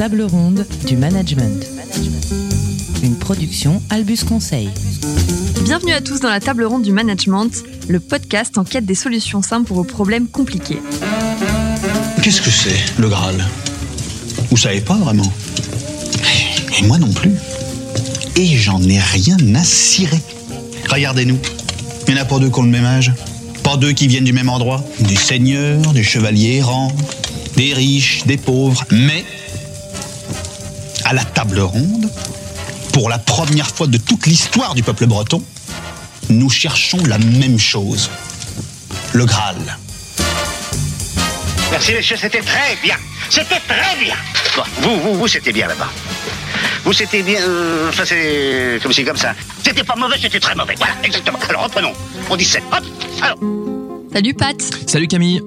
table ronde du management. Une production Albus Conseil. Bienvenue à tous dans la table ronde du management, le podcast en quête des solutions simples pour vos problèmes compliqués. Qu'est-ce que c'est, le Graal? Vous savez pas vraiment? Et moi non plus. Et j'en ai rien à cirer. Regardez-nous. Il y en a pas deux qui ont le même âge. Pas deux qui viennent du même endroit. Des seigneurs, des chevaliers errants, des riches, des pauvres. Mais, à la table ronde, pour la première fois de toute l'histoire du peuple breton, nous cherchons la même chose. Le Graal. Merci messieurs, c'était très bien. C'était très bien. Bon, vous, vous, vous, c'était bien là-bas. Vous, c'était bien. euh, Enfin, c'est comme c'est comme ça. C'était pas mauvais, c'était très mauvais. Voilà, exactement. Alors, reprenons. On dit 7. Hop. Alors. Salut Pat Salut Camille.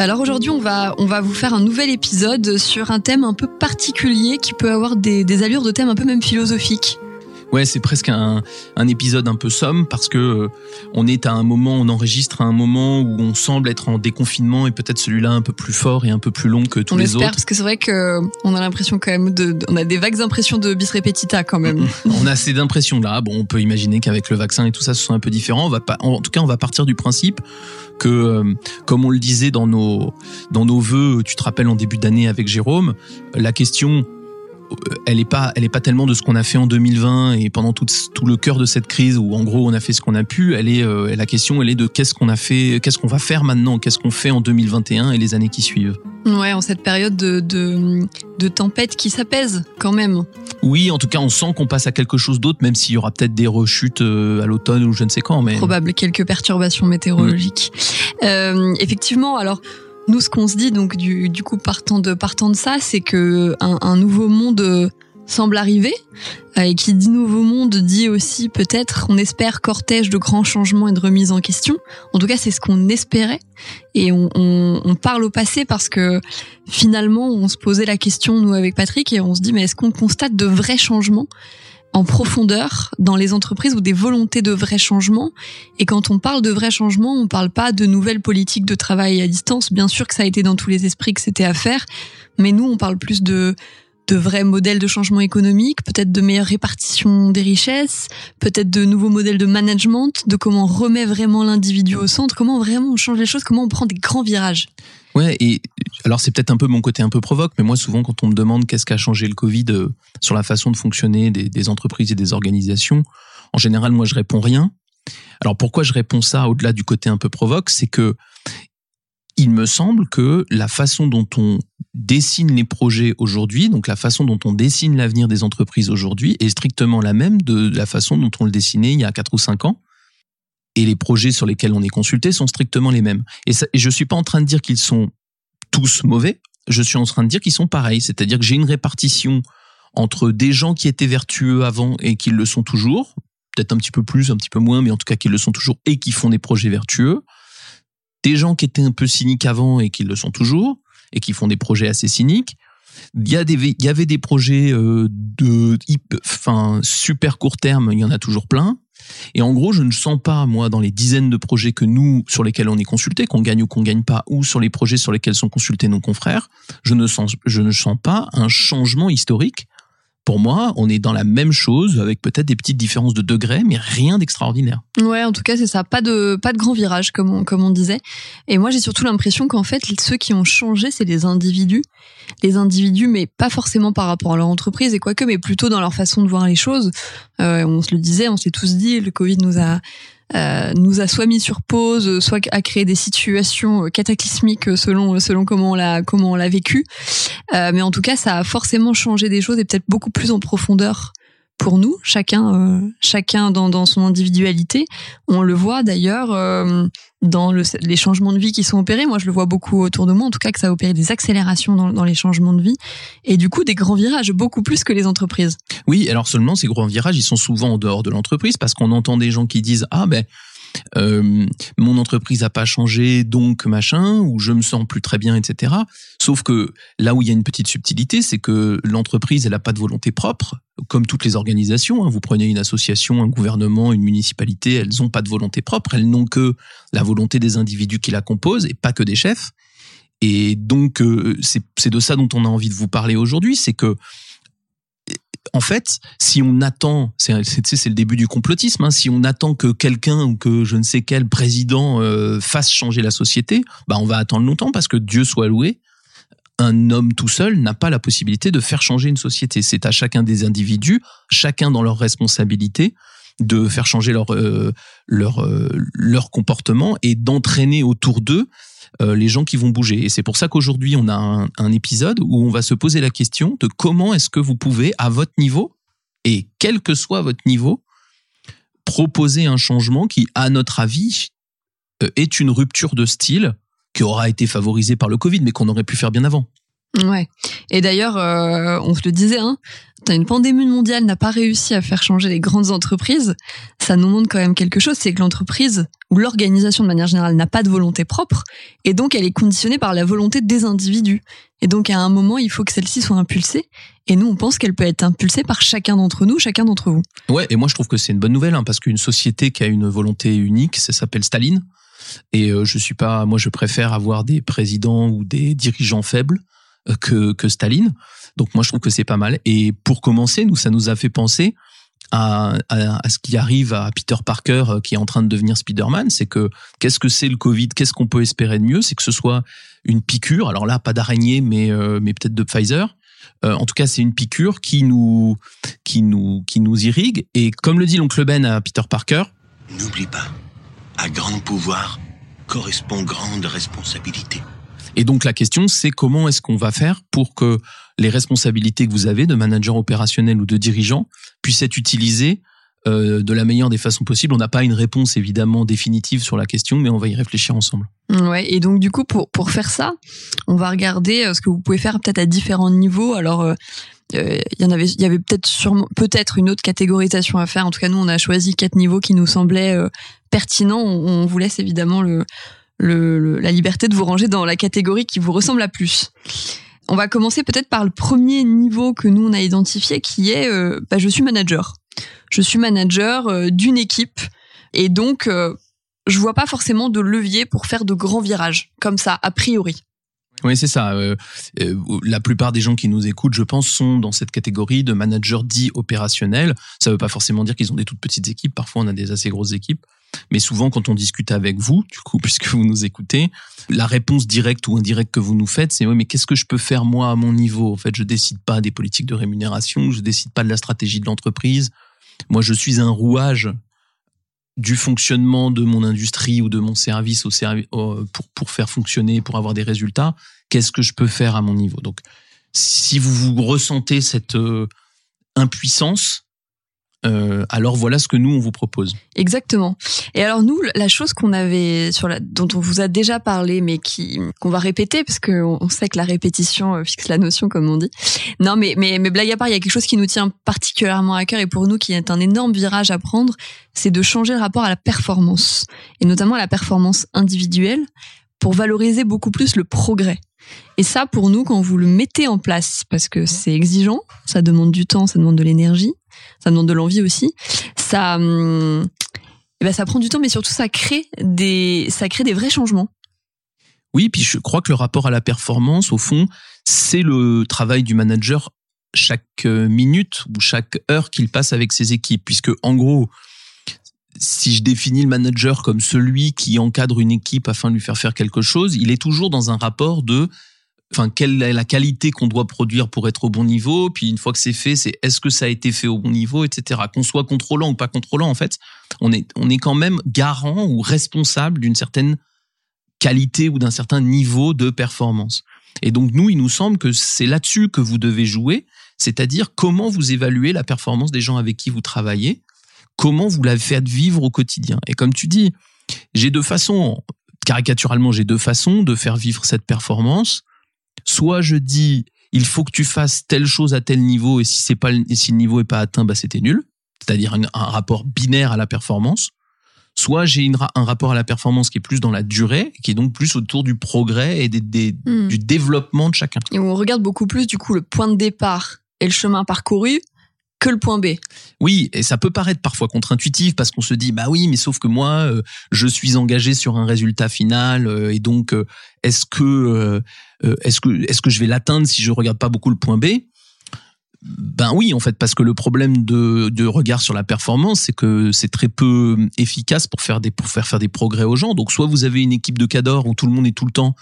Alors aujourd'hui on va, on va vous faire un nouvel épisode sur un thème un peu particulier qui peut avoir des, des allures de thème un peu même philosophique. Ouais, c'est presque un, un épisode un peu somme parce que euh, on est à un moment, on enregistre à un moment où on semble être en déconfinement et peut-être celui-là un peu plus fort et un peu plus long que tous on les espère autres. parce que c'est vrai que on a l'impression quand même de, on a des vagues impressions de bis repetita quand même. On a ces impressions là. Bon, on peut imaginer qu'avec le vaccin et tout ça, ce sont un peu différents. On va pas, en tout cas, on va partir du principe que, euh, comme on le disait dans nos dans nos vœux, tu te rappelles en début d'année avec Jérôme, la question euh, elle est pas elle est pas tellement de ce qu'on a fait en 2020 et pendant tout, tout le cœur de cette crise où en gros on a fait ce qu'on a pu elle est euh, la question elle est de qu'est-ce qu'on a fait qu'est-ce qu'on va faire maintenant qu'est-ce qu'on fait en 2021 et les années qui suivent Ouais, en cette période de, de, de tempête qui s'apaise quand même. oui en tout cas on sent qu'on passe à quelque chose d'autre même s'il y aura peut-être des rechutes euh, à l'automne ou je ne sais quand mais probable quelques perturbations météorologiques. Euh, effectivement, alors nous, ce qu'on se dit, donc du, coup partant de partant ça, c'est que un, nouveau monde euh, semble arriver. Euh, Et qui dit nouveau monde dit aussi peut-être, on espère cortège de grands changements et de remise en question. En tout cas, c'est ce qu'on espérait. Et on parle au passé parce que finalement, on se posait la question nous avec Patrick et on se dit mais est-ce qu'on constate de vrais changements? En profondeur dans les entreprises ou des volontés de vrais changements et quand on parle de vrais changements, on parle pas de nouvelles politiques de travail à distance. Bien sûr que ça a été dans tous les esprits que c'était à faire, mais nous, on parle plus de de vrais modèles de changement économique, peut-être de meilleure répartition des richesses, peut-être de nouveaux modèles de management, de comment on remet vraiment l'individu au centre, comment vraiment on change les choses, comment on prend des grands virages. Ouais, et alors c'est peut-être un peu mon côté un peu provoque, mais moi souvent quand on me demande qu'est-ce qu'a changé le Covid euh, sur la façon de fonctionner des, entreprises et des organisations, en général moi je réponds rien. Alors pourquoi je réponds ça au-delà du côté un peu provoque, c'est que il me semble que la façon dont on dessine les projets aujourd'hui, donc la façon dont on dessine l'avenir des entreprises aujourd'hui, est strictement la même de la façon dont on le dessinait il y a 4 ou 5 ans. Et les projets sur lesquels on est consulté sont strictement les mêmes. Et, ça, et je suis pas en train de dire qu'ils sont tous mauvais. Je suis en train de dire qu'ils sont pareils. C'est-à-dire que j'ai une répartition entre des gens qui étaient vertueux avant et qui le sont toujours, peut-être un petit peu plus, un petit peu moins, mais en tout cas qui le sont toujours et qui font des projets vertueux. Des gens qui étaient un peu cyniques avant et qui le sont toujours et qui font des projets assez cyniques. Il y, a des, il y avait des projets euh, de enfin, super court terme, il y en a toujours plein. Et en gros, je ne sens pas, moi, dans les dizaines de projets que nous, sur lesquels on est consulté, qu'on gagne ou qu'on gagne pas, ou sur les projets sur lesquels sont consultés nos confrères, je ne sens, je ne sens pas un changement historique. Pour moi, on est dans la même chose, avec peut-être des petites différences de degrés, mais rien d'extraordinaire. Ouais, en tout cas, c'est ça. Pas de, pas de grand virage, comme on, comme on disait. Et moi, j'ai surtout l'impression qu'en fait, ceux qui ont changé, c'est les individus. Les individus, mais pas forcément par rapport à leur entreprise et quoique, mais plutôt dans leur façon de voir les choses. Euh, on se le disait, on s'est tous dit, le Covid nous a, euh, nous a soit mis sur pause, soit a créé des situations euh, cataclysmiques selon, selon comment on l'a, comment on l'a vécu. Euh, mais en tout cas, ça a forcément changé des choses et peut-être beaucoup plus en profondeur pour nous, chacun, euh, chacun dans, dans son individualité. On le voit d'ailleurs euh, dans le, les changements de vie qui sont opérés. Moi, je le vois beaucoup autour de moi, en tout cas que ça a opéré des accélérations dans, dans les changements de vie et du coup des grands virages, beaucoup plus que les entreprises. Oui, alors seulement ces grands virages, ils sont souvent en dehors de l'entreprise parce qu'on entend des gens qui disent ah ben euh, mon entreprise a pas changé donc machin ou je me sens plus très bien etc. Sauf que là où il y a une petite subtilité, c'est que l'entreprise elle a pas de volonté propre comme toutes les organisations. hein. Vous prenez une association, un gouvernement, une municipalité, elles ont pas de volonté propre, elles n'ont que la volonté des individus qui la composent et pas que des chefs. Et donc, euh, c'est de ça dont on a envie de vous parler aujourd'hui, c'est que en fait, si on attend, c'est le début du complotisme, hein, si on attend que quelqu'un ou que je ne sais quel président euh, fasse changer la société, bah on va attendre longtemps parce que Dieu soit loué, un homme tout seul n'a pas la possibilité de faire changer une société. C'est à chacun des individus, chacun dans leur responsabilité, de faire changer leur euh, leur euh, leur comportement et d'entraîner autour d'eux euh, les gens qui vont bouger. Et c'est pour ça qu'aujourd'hui on a un, épisode où on va se poser la question de comment est-ce que vous pouvez à votre niveau et quel que soit votre niveau proposer un changement qui, à notre avis, est une rupture de style qui aura été favorisé par le Covid, mais qu'on aurait pu faire bien avant. Ouais. Et d'ailleurs, euh, on se le disait, hein, une pandémie mondiale n'a pas réussi à faire changer les grandes entreprises. Ça nous montre quand même quelque chose, c'est que l'entreprise ou l'organisation de manière générale n'a pas de volonté propre, et donc elle est conditionnée par la volonté des individus. Et donc à un moment, il faut que celle-ci soit impulsée. Et nous, on pense qu'elle peut être impulsée par chacun d'entre nous, chacun d'entre vous. Ouais. Et moi, je trouve que c'est une bonne nouvelle, hein, parce qu'une société qui a une volonté unique, ça s'appelle Staline. Et euh, je suis pas, moi, je préfère avoir des présidents ou des dirigeants faibles que, que Staline. Donc moi, je trouve que c'est pas mal. Et pour commencer, nous, ça nous a fait penser à, ce qui arrive à Peter Parker euh, qui est en train de devenir Spider-Man, c'est que qu'est-ce que c'est le Covid? Qu'est-ce qu'on peut espérer de mieux? C'est que ce soit une piqûre. Alors là, pas d'araignée, mais mais peut-être de Pfizer. en tout cas, c'est une piqûre qui nous qui nous qui nous irrigue. Et comme le dit l'oncle Ben à Peter Parker, n'oublie pas, à grand pouvoir correspond grande responsabilité. Et donc la question, c'est comment est-ce qu'on va faire pour que les responsabilités que vous avez de manager opérationnel ou de dirigeant puissent être utilisées euh, de la meilleure des façons possibles? On n'a pas une réponse évidemment définitive sur la question, mais on va y réfléchir ensemble. Ouais, et donc du coup, pour, pour faire ça, on va regarder euh, ce que vous pouvez faire peut-être à différents niveaux. Alors, euh, il y avait, y avait peut-être peut-être une autre catégorisation à faire. En tout cas, nous, on a choisi quatre niveaux qui nous semblaient pertinent, on, vous laisse évidemment le, la liberté de vous ranger dans la catégorie qui vous ressemble la plus. On va commencer peut-être par le premier niveau que nous on a identifié, qui est euh, bah, je suis manager. Je suis manager euh, d'une équipe et donc euh, je vois pas forcément de levier pour faire de grands virages comme ça a priori. Oui, c'est ça. la plupart des gens qui nous écoutent, je pense, sont dans cette catégorie de managers dits opérationnels. Ça ne veut pas forcément dire qu'ils ont des toutes petites équipes. Parfois, on a des assez grosses équipes. Mais souvent, quand on discute avec vous, du coup, puisque vous nous écoutez, la réponse directe ou indirecte que vous nous faites, c'est oui, mais qu'est-ce que je peux faire moi à mon niveau? En fait, je décide pas des politiques de rémunération, je décide pas de la stratégie de l'entreprise. Moi, je suis un rouage du fonctionnement de mon industrie ou de mon service pour, pour faire fonctionner, pour avoir des résultats. Qu'est-ce que je peux faire à mon niveau? Donc, si vous vous ressentez cette euh, impuissance, euh, alors voilà ce que nous on vous propose. Exactement. Et alors nous, la chose qu'on avait sur la, dont on vous a déjà parlé, mais qui qu'on va répéter parce qu'on on sait que la répétition euh, fixe la notion, comme on dit. Non, mais mais mais blague à part, il y a quelque chose qui nous tient particulièrement à cœur et pour nous qui est un énorme virage à prendre, c'est de changer le rapport à la performance et notamment à la performance individuelle pour valoriser beaucoup plus le progrès. Et ça, pour nous, quand vous le mettez en place, parce que c'est exigeant, ça demande du temps, ça demande de l'énergie, ça demande de l'envie aussi. Ça, hum, eh ben ça prend du temps, mais surtout ça crée des, ça crée des vrais changements. Oui, puis je crois que le rapport à la performance, au fond, c'est le travail du manager chaque euh, minute ou chaque heure qu'il passe avec ses équipes, puisque en gros, si je définis le manager comme celui qui encadre une équipe afin de lui faire faire quelque chose, il est toujours dans un rapport de enfin quelle est la qualité qu'on doit produire pour être au bon niveau. Puis une fois que c'est fait c'est est-ce que ça a été fait au bon niveau etc qu'on soit contrôlant ou pas contrôlant en fait on est on est quand même garant ou responsable d'une certaine qualité ou d'un certain niveau de performance. Et donc nous il nous semble que c'est là-dessus que vous devez jouer c'est-à-dire comment vous évaluez la performance des gens avec qui vous travaillez comment vous la faites vivre au quotidien. Et comme tu dis j'ai deux façons caricaturalement j'ai deux façons de faire vivre cette performance soit je dis il faut que tu fasses telle chose à tel niveau et si c'est pas si le niveau est pas atteint bah c'était nul. C'est-à-dire un, rapport binaire à la performance. Soit j'ai un rapport à la performance qui est plus dans la durée qui est donc plus autour du progrès et des, hmm. du développement de chacun. Et on regarde beaucoup plus du coup le point de départ et le chemin parcouru que le point B. Oui, et ça peut paraître parfois contre-intuitif parce qu'on se dit bah oui, mais sauf que moi, euh, je suis engagé sur un résultat final euh, et donc euh, est-ce que est-ce que est-ce que je vais l'atteindre si je regarde pas beaucoup le point B? Ben oui, en fait, parce que le problème de, de regard sur la performance, c'est que c'est très peu efficace pour faire des pour faire faire des progrès aux gens. Donc soit vous avez une équipe de cadors où tout le monde est tout le temps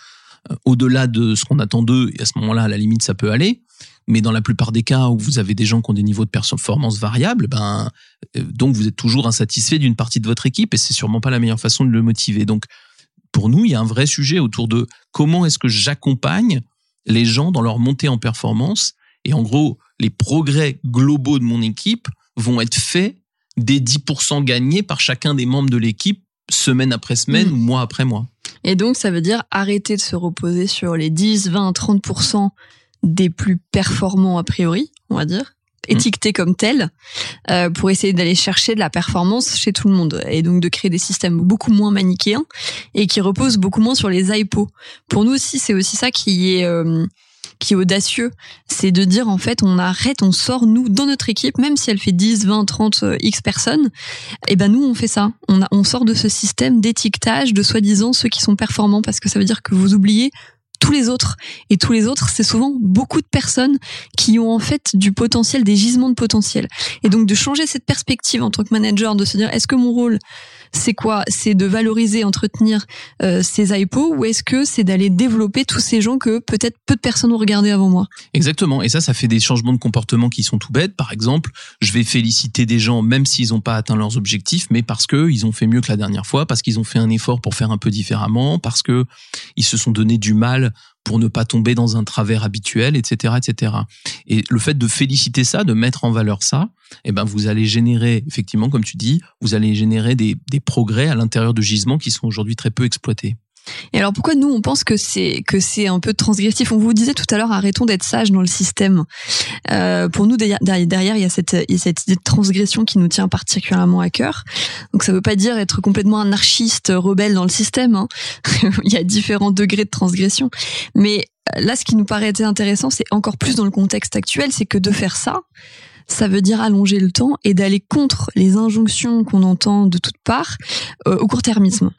au-delà de ce qu'on attend d'eux, et à ce moment-là, à la limite, ça peut aller. Mais dans la plupart des cas où vous avez des gens qui ont des niveaux de performance variables, ben euh, donc vous êtes toujours insatisfait d'une partie de votre équipe et c'est sûrement pas la meilleure façon de le motiver. Donc pour nous, il y a un vrai sujet autour de comment est-ce que j'accompagne les gens dans leur montée en performance et en gros, les progrès globaux de mon équipe vont être faits des 10% gagnés par chacun des membres de l'équipe semaine après semaine mmh. ou mois après mois. Et donc, ça veut dire arrêter de se reposer sur les 10, 20, 30% des plus performants a priori, on va dire, mm. étiquetés comme tels, euh, pour essayer d'aller chercher de la performance chez tout le monde et donc de créer des systèmes beaucoup moins manichéens et qui reposent beaucoup moins sur les IPO. Pour nous aussi, c'est aussi ça qui est euh, qui est audacieux, c'est de dire en fait on arrête, on sort nous dans notre équipe, même si elle fait 10, 20, 30 X personnes, et eh ben nous on fait ça. On, a, on sort de ce système d'étiquetage de soi-disant ceux qui sont performants parce que ça veut dire que vous oubliez tous les autres. Et tous les autres, c'est souvent beaucoup de personnes qui ont en fait du potentiel, des gisements de potentiel. Et donc de changer cette perspective en tant que manager, de se dire est-ce que mon rôle c'est quoi? C'est de valoriser, entretenir euh, ces IPO ou est-ce que c'est d'aller développer tous ces gens que peut-être peu de personnes ont regardé avant moi? Exactement. Et ça, ça fait des changements de comportement qui sont tout bêtes. Par exemple, je vais féliciter des gens même s'ils n'ont pas atteint leurs objectifs, mais parce que ils ont fait mieux que la dernière fois, parce qu'ils ont fait un effort pour faire un peu différemment, parce que ils se sont donné du mal pour ne pas tomber dans un travers habituel, etc., etc. Et le fait de féliciter ça, de mettre en valeur ça, eh ben vous allez générer effectivement, comme tu dis, vous allez générer des, des progrès à l'intérieur de gisements qui sont aujourd'hui très peu exploités. Et alors pourquoi nous on pense que c'est que c'est un peu transgressif? On vous disait tout à l'heure arrêtons d'être sages dans le système. Euh, pour nous derrière, derrière il y a cette idée de transgression qui nous tient particulièrement à cœur. Donc ça veut pas dire être complètement anarchiste rebelle dans le système. Hein. il y a différents degrés de transgression. Mais euh, là ce qui nous paraît intéressant c'est encore plus dans le contexte actuel, c'est que de faire ça ça veut dire allonger le temps et d'aller contre les injonctions qu'on entend de toutes parts euh, au court-termisme.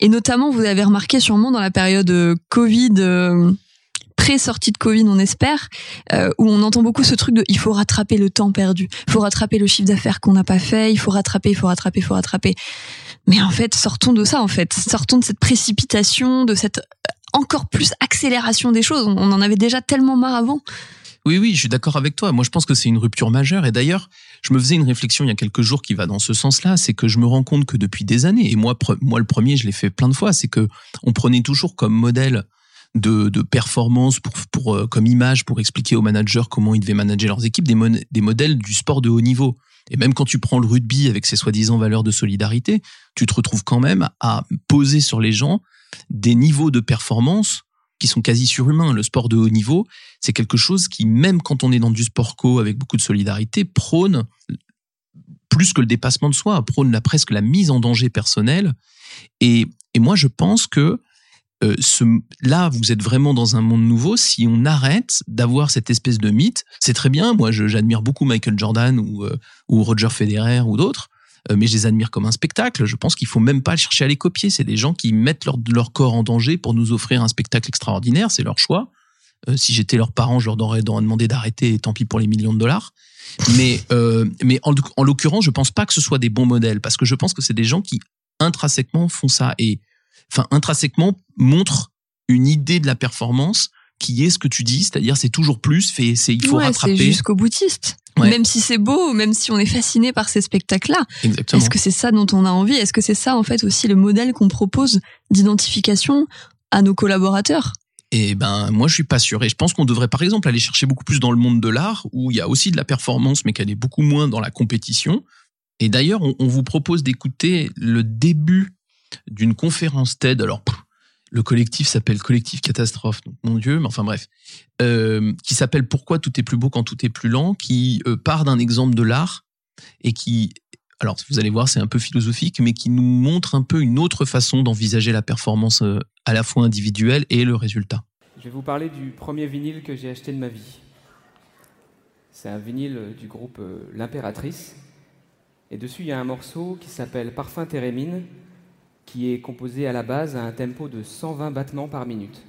Et notamment, vous avez remarqué sûrement dans la période euh, Covid, euh, pré-sortie de Covid, on espère, euh, où on entend beaucoup ce truc de il faut rattraper le temps perdu, il faut rattraper le chiffre d'affaires qu'on n'a pas fait, il faut rattraper, il faut rattraper, il faut rattraper. Mais en fait, sortons de ça, en fait. Sortons de cette précipitation, de cette encore plus accélération des choses. On en avait déjà tellement marre avant. Oui, oui, je suis d'accord avec toi. Moi, je pense que c'est une rupture majeure. Et d'ailleurs, je me faisais une réflexion il y a quelques jours qui va dans ce sens-là. C'est que je me rends compte que depuis des années, et moi, moi le premier, je l'ai fait plein de fois, c'est que on prenait toujours comme modèle de, de performance pour, pour euh, comme image pour expliquer aux managers comment ils devaient manager leurs équipes des, des modèles du sport de haut niveau. Et même quand tu prends le rugby avec ses soi-disant valeurs de solidarité, tu te retrouves quand même à poser sur les gens des niveaux de performance qui sont quasi surhumains. Le sport de haut niveau, c'est quelque chose qui, même quand on est dans du sport co avec beaucoup de solidarité, prône plus que le dépassement de soi, prône la, presque la mise en danger personnelle. Et, et moi, je pense que euh, là, vous êtes vraiment dans un monde nouveau. Si on arrête d'avoir cette espèce de mythe, c'est très bien. Moi, j'admire beaucoup Michael Jordan ou, euh, ou Roger Federer ou d'autres. Euh, mais je les admire comme un spectacle. Je pense qu'il faut même pas chercher à les copier. C'est des gens qui mettent leur, leur corps en danger pour nous offrir un spectacle extraordinaire. C'est leur choix. Euh, si j'étais leurs parents, je leur aurais demandé d'arrêter tant pis pour les millions de dollars. Mais, euh, mais en, en l'occurrence, je pense pas que ce soit des bons modèles parce que je pense que c'est des gens qui intrinsèquement font ça et enfin intrinsèquement montrent une idée de la performance qui est ce que tu dis, c'est-à-dire c'est toujours plus, fait, c'est il faut ouais, rattraper. jusqu'au boutiste. Même si c'est beau, même si on est fasciné par ces spectacles-là. Est-ce que c'est ça dont on a envie? Est-ce que c'est ça en fait aussi le modèle qu'on propose d'identification à nos collaborateurs? Et eh ben moi je suis pas sûr et je pense qu'on devrait par exemple aller chercher beaucoup plus dans le monde de l'art où il y a aussi de la performance mais qu'elle est beaucoup moins dans la compétition. Et d'ailleurs on, on vous propose d'écouter le début d'une conférence TED. Alors le collectif s'appelle Collectif Catastrophe, mon Dieu, mais enfin bref, euh, qui s'appelle Pourquoi tout est plus beau quand tout est plus lent, qui euh, part d'un exemple de l'art et qui, alors vous allez voir, c'est un peu philosophique, mais qui nous montre un peu une autre façon d'envisager la performance euh, à la fois individuelle et le résultat. Je vais vous parler du premier vinyle que j'ai acheté de ma vie. C'est un vinyle du groupe L'Impératrice. Et dessus, il y a un morceau qui s'appelle Parfum Térémine, qui est composé à la base à un tempo de 120 battements par minute.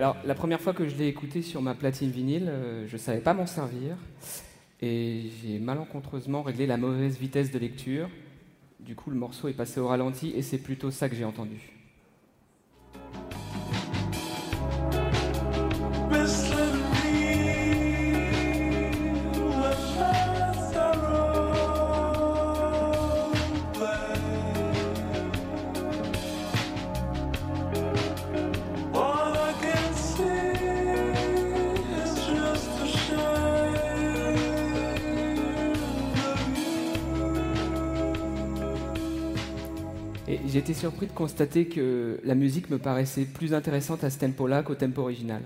Alors, la première fois que je l'ai écouté sur ma platine vinyle, euh, je ne savais pas m'en servir. Et j'ai malencontreusement réglé la mauvaise vitesse de lecture. Du coup, le morceau est passé au ralenti et c'est plutôt ça que j'ai entendu. Et été surpris de constater que la musique me paraissait plus intéressante à ce tempo-là qu'au tempo original.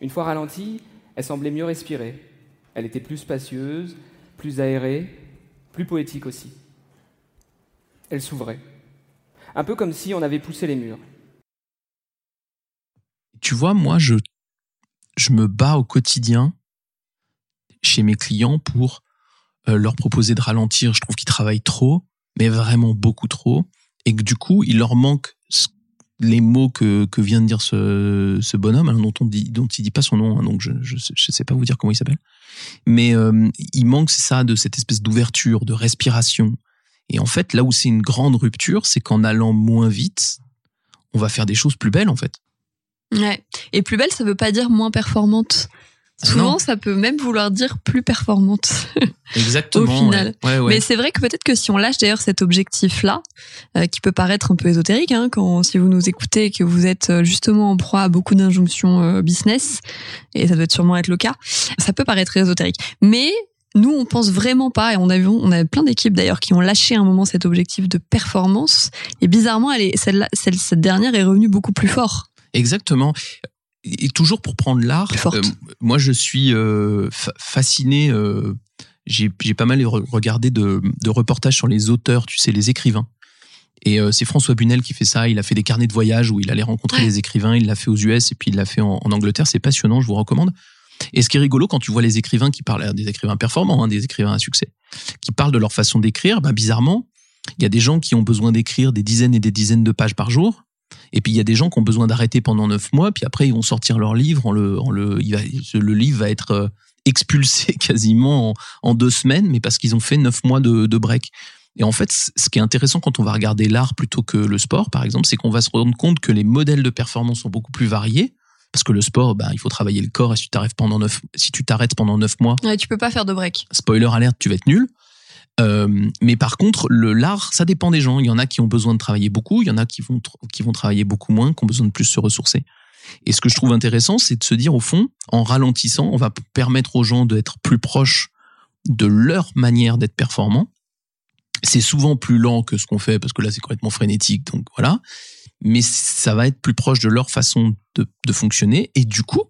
Une fois ralentie, elle semblait mieux respirer. Elle était plus spacieuse, plus aérée, plus poétique aussi. Elle s'ouvrait. Un peu comme si on avait poussé les murs. Tu vois, moi, je, je me bats au quotidien chez mes clients pour euh, leur proposer de ralentir. Je trouve qu'ils travaillent trop, mais vraiment beaucoup trop et que du coup, il leur manque les mots que, que vient de dire ce, ce bonhomme, hein, dont on dit, dont il dit pas son nom, hein, donc je, je, je sais pas vous dire comment il s'appelle. Mais euh, il manque ça de cette espèce d'ouverture, de respiration. Et en fait, là où c'est une grande rupture, c'est qu'en allant moins vite, on va faire des choses plus belles en fait. Ouais. Et plus belle, ça veut pas dire moins performante. Souvent, Non. ça peut même vouloir dire plus performante. Exactement. Au final. ouais. Ouais, ouais. Mais c'est vrai que peut-être que si on lâche d'ailleurs cet objectif-là, euh, qui peut paraître un peu ésotérique, hein, quand si vous nous écoutez et que vous êtes euh, justement en proie à beaucoup d'injonctions euh, business, et ça doit sûrement être le cas, ça peut paraître ésotérique. Mais nous, on pense vraiment pas, et on a vu, on a plein d'équipes d'ailleurs qui ont lâché un moment cet objectif de performance, et bizarrement, elle est, celle, celle cette dernière est revenue beaucoup plus fort. Exactement. Et toujours pour prendre l'art, euh, moi je suis euh, fa- fasciné. euh, j'ai pas mal re- regardé de, de reportages sur les auteurs, tu sais, les écrivains. Et euh, c'est François Bunel qui fait ça. Il a fait des carnets de voyage où il allait rencontrer Ouais. les écrivains. Il l'a fait aux US et puis il l'a fait en, en Angleterre. C'est passionnant, je vous recommande. Et ce qui est rigolo quand tu vois les écrivains qui parlent, des écrivains performants, hein, des écrivains à succès, qui parlent de leur façon d'écrire, bah, bizarrement, il y a des gens qui ont besoin d'écrire des dizaines et des dizaines de pages par jour. Et puis il y a des gens qui ont besoin d'arrêter pendant neuf mois, puis après ils vont sortir leur livre, en le, en le, il va, le livre va être euh, expulsé quasiment en, en deux semaines, mais parce qu'ils ont fait neuf mois de, de break. Et en fait, ce qui est intéressant quand on va regarder l'art plutôt que le sport, par exemple, c'est qu'on va se rendre compte que les modèles de performance sont beaucoup plus variés. Parce que le sport, bah, il faut travailler le corps et si tu t'arrêtes pendant neuf, si tu t'arrêtes pendant neuf mois, Ouais, tu peux pas faire de break. spoiler alerte, tu vas être nul. Euh, mais par contre, le l'art, ça dépend des gens. Il y en a qui ont besoin de travailler beaucoup, il y en a qui vont qui vont travailler beaucoup moins, qui ont besoin de plus se ressourcer. Et ce que je trouve intéressant, c'est de se dire au fond, en ralentissant, on va permettre aux gens d'être plus proches de leur manière d'être performants. C'est souvent plus lent que ce qu'on fait parce que là c'est complètement frénétique, donc voilà. Mais ça va être plus proche de leur façon de, de fonctionner et du coup,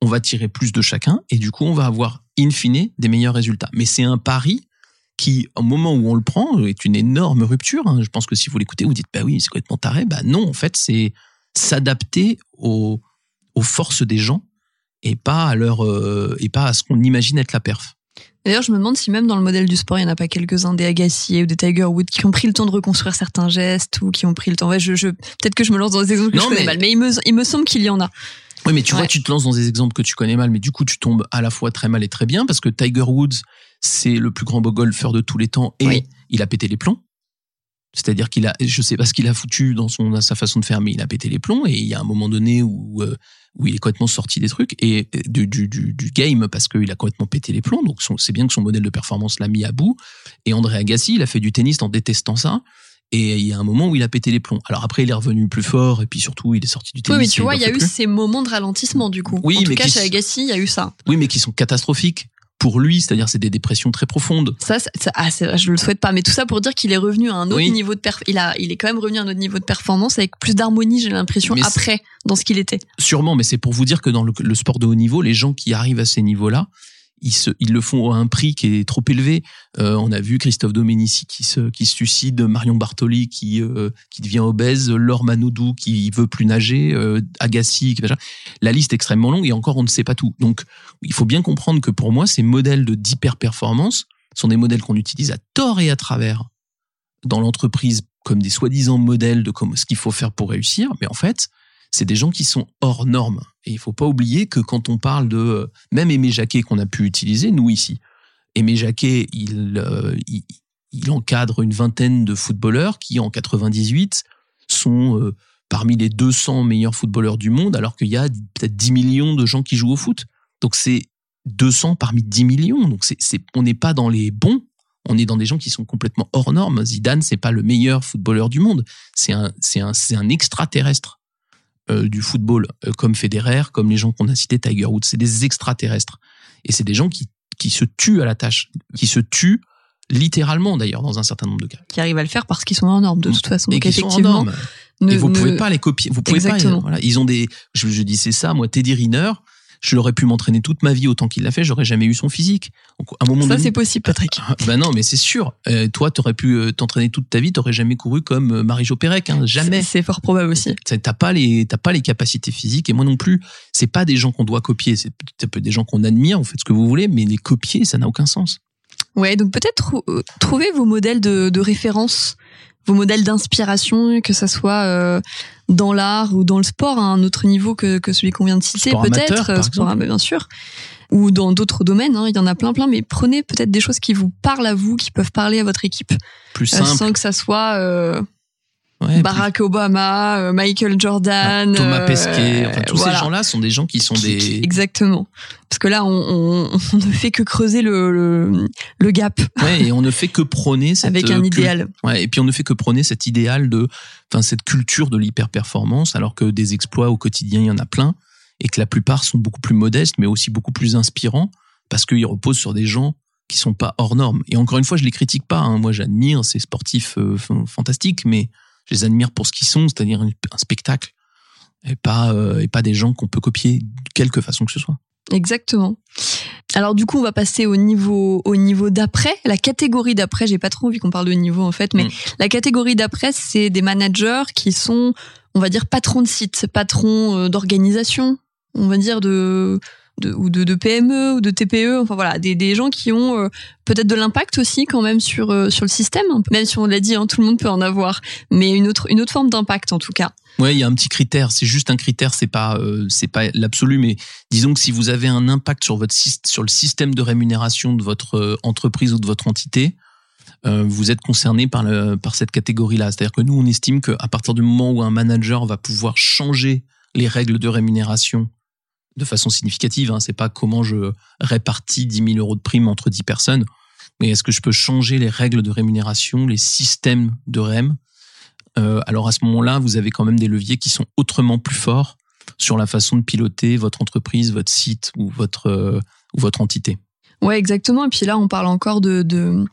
on va tirer plus de chacun et du coup, on va avoir in fine des meilleurs résultats. Mais c'est un pari qui, au moment où on le prend, est une énorme rupture. hein. Je pense que si vous l'écoutez, vous dites, bah oui, c'est complètement taré. Bah non, en fait, c'est s'adapter aux, aux forces des gens et pas à leur, euh, et pas à ce qu'on imagine être la perf. D'ailleurs, je me demande si même dans le modèle du sport, il n'y en a pas quelques-uns des Agassi ou des Tiger Woods qui ont pris le temps de reconstruire certains gestes ou qui ont pris le temps. Ouais, je, je, peut-être que je me lance dans des exemples que Non, je mais- mal, mais il me, il me semble qu'il y en a. Oui, mais tu vois, tu te lances dans des exemples que tu connais mal, mais du coup, tu tombes à la fois très mal et très bien parce que Tiger Woods, c'est le plus grand beau golfeur de tous les temps et Oui. il a pété les plombs. C'est-à-dire qu'il a, je sais pas ce qu'il a foutu dans son, sa façon de faire, mais il a pété les plombs et il y a un moment donné où, euh, où il est complètement sorti des trucs et du, du, du, du game parce qu'il a complètement pété les plombs. Donc, c'est bien que son modèle de performance l'a mis à bout. Et André Agassi, il a fait du tennis en détestant ça. Et il y a un moment où il a pété les plombs. Alors après, il est revenu plus fort et puis surtout, il est sorti du Oui, tennis. mais tu vois, il y a eu plus. ces moments de ralentissement du coup. Oui, en tout mais cas, chez Agassi, il y a eu ça. Oui, mais qui sont catastrophiques. pour lui, c'est-à-dire c'est des dépressions très profondes. Ça, ça, ça ah, je le souhaite pas, mais tout ça pour dire qu'il est revenu à un autre Oui. niveau de. Il a, il est quand même revenu à un autre niveau de performance avec plus d'harmonie, j'ai l'impression, après dans ce qu'il était. Sûrement, mais c'est pour vous dire que dans le, le sport de haut niveau, les gens qui arrivent à ces niveaux-là, ils, le font à un prix qui est trop élevé. Euh, on a vu Christophe Domenici qui se, qui suicide, Marion Bartoli qui, euh, qui devient obèse, Laure Manodou qui veut plus nager, euh, Agassi, machin. la liste est extrêmement longue et encore on ne sait pas tout. Donc il faut bien comprendre que pour moi, ces modèles d'hyper-performance sont des modèles qu'on utilise à tort et à travers dans l'entreprise comme des soi-disant modèles de ce qu'il faut faire pour réussir, mais en fait, c'est des gens qui sont hors normes. Et il faut pas oublier que quand on parle de euh, même Aimé Jacquet qu'on a pu utiliser, nous ici, Aimé Jacquet, il, euh, encadre une vingtaine de footballeurs qui, en 98, sont euh, parmi les 200 meilleurs footballeurs du monde, alors qu'il y a peut-être 10 millions de gens qui jouent au foot. Donc c'est 200 parmi 10 millions. Donc on n'est pas dans les bons, on est dans des gens qui sont complètement hors normes. Zidane, c'est pas le meilleur footballeur du monde. C'est un, un, c'est un extraterrestre du football, euh, comme Federer, comme les gens qu'on a cités, Tiger Woods. C'est des extraterrestres. Et c'est des gens qui, qui se tuent à la tâche, qui se tuent littéralement d'ailleurs dans un certain nombre de cas. Qui arrive à le faire parce qu'ils sont en norme de toute façon. Et qui sont en ne- et vous ne- pouvez pas les copier. Vous pouvez Exactement. pas. Voilà, ils ont des. Je, je disais ça, moi, Teddy Riner. Je l'aurais pu m'entraîner toute ma vie autant qu'il l'a fait. J'aurais jamais eu son physique. Donc, à un moment Ça c'est possible, Patrick. Ah, Bah non, mais c'est sûr. Euh, toi, t'aurais pu euh, t'entraîner toute ta vie. T'aurais jamais couru comme euh, Marie-Jo Pérec. Hein, jamais. C'est fort probable aussi. T'as pas les t'as pas les capacités physiques et moi non plus. C'est pas des gens qu'on doit copier. C'est ça peut être des gens qu'on admire. Vous faites ce que vous voulez, mais les copier, ça n'a aucun sens. Ouais, donc peut-être euh, trouver vos modèles de, de référence, vos modèles d'inspiration, que ça soit euh, dans l'art ou dans le sport à un autre niveau que, que celui qu'on vient de citer, peut-être, euh, sport, bien sûr, ou dans d'autres domaines. hein, il y en a plein, plein, mais prenez peut-être des choses qui vous parlent à vous, qui peuvent parler à votre équipe, Plus euh, simple. sans que ça soit euh, Ouais, Barack Obama, euh, Michael Jordan, Thomas euh, Pesquet. Enfin, tous voilà. ces gens-là sont des gens qui sont Qui- qui- des. Exactement. Parce que là, on, on, on ne fait que creuser le, le, le gap Ouais, et on ne fait que prôner cette avec euh, un cul- idéal. Ouais, et puis on ne fait que prôner cet idéal de, enfin cette culture de l'hyper-performance, alors que des exploits au quotidien, il y en a plein, et que la plupart sont beaucoup plus modestes, mais aussi beaucoup plus inspirants, parce qu'ils reposent sur des gens qui sont pas hors normes. Et encore une fois, je les critique pas. hein. Moi, j'admire ces sportifs euh, fantastiques, mais je les admire pour ce qu'ils sont, c'est-à-dire un spectacle, et pas euh, et pas des gens qu'on peut copier de quelque façon que ce soit. Exactement. Alors du coup, on va passer au niveau au niveau d'après, la catégorie d'après. J'ai pas trop envie qu'on parle de niveau en fait, mais Mm. la catégorie d'après, c'est des managers qui sont, on va dire, patrons de site, patrons euh, d'organisation, on va dire de, ou de, PME ou de TPE. Enfin voilà, des, gens qui ont euh, peut-être de l'impact aussi quand même sur euh, sur le système. Même si on l'a dit, hein, tout le monde peut en avoir, mais une autre une autre forme d'impact en tout cas. Ouais, il y a un petit critère. C'est juste un critère. C'est pas, euh, pas l'absolu, mais disons que si vous avez un impact sur votre sur le système de rémunération de votre entreprise ou de votre entité, vous êtes concerné par le par cette catégorie-là. C'est-à-dire que nous, on estime qu'à partir du moment où un manager va pouvoir changer les règles de rémunération de façon significative, hein, c'est pas comment je répartis 10 000 euros de prime entre 10 personnes, mais est-ce que je peux changer les règles de rémunération, les systèmes de REM? Euh, alors à ce moment-là, vous avez quand même des leviers qui sont autrement plus forts sur la façon de piloter votre entreprise, votre site ou votre euh, ou votre entité. Ouais, exactement. Et puis là, on parle encore de, de,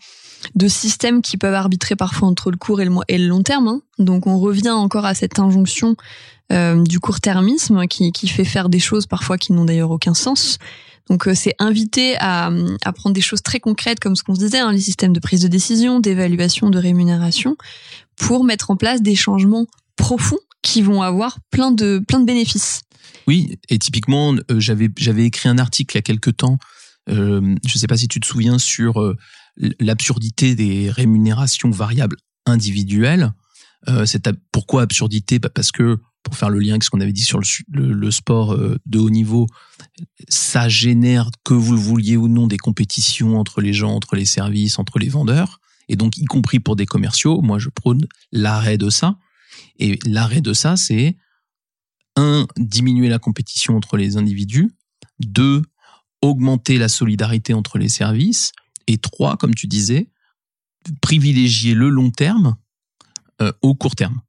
de systèmes qui peuvent arbitrer parfois entre le court et le, long terme. hein. Donc, on revient encore à cette injonction euh, du court-termisme qui, fait faire des choses parfois qui n'ont d'ailleurs aucun sens. Donc, euh, c'est inviter à, prendre des choses très concrètes, comme ce qu'on se disait, hein, les systèmes de prise de décision, d'évaluation, de rémunération, pour mettre en place des changements profonds qui vont avoir plein de, plein de bénéfices. Oui, et typiquement, euh, j'avais écrit un article il y a quelque temps. Je ne sais pas si tu te souviens sur l'absurdité des rémunérations variables individuelles. Euh, pourquoi absurdité? Bah, Parce que pour faire le lien avec ce qu'on avait dit sur le, su- le- le sport euh, de haut niveau, ça génère, que vous le vouliez ou non, des compétitions entre les gens, entre les services, entre les vendeurs, et donc y compris pour des commerciaux. Moi, je prône l'arrêt de ça. Et l'arrêt de ça, c'est un, diminuer la compétition entre les individus, deux, augmenter la solidarité entre les services, et trois, comme tu disais, privilégier le long terme euh, au court terme.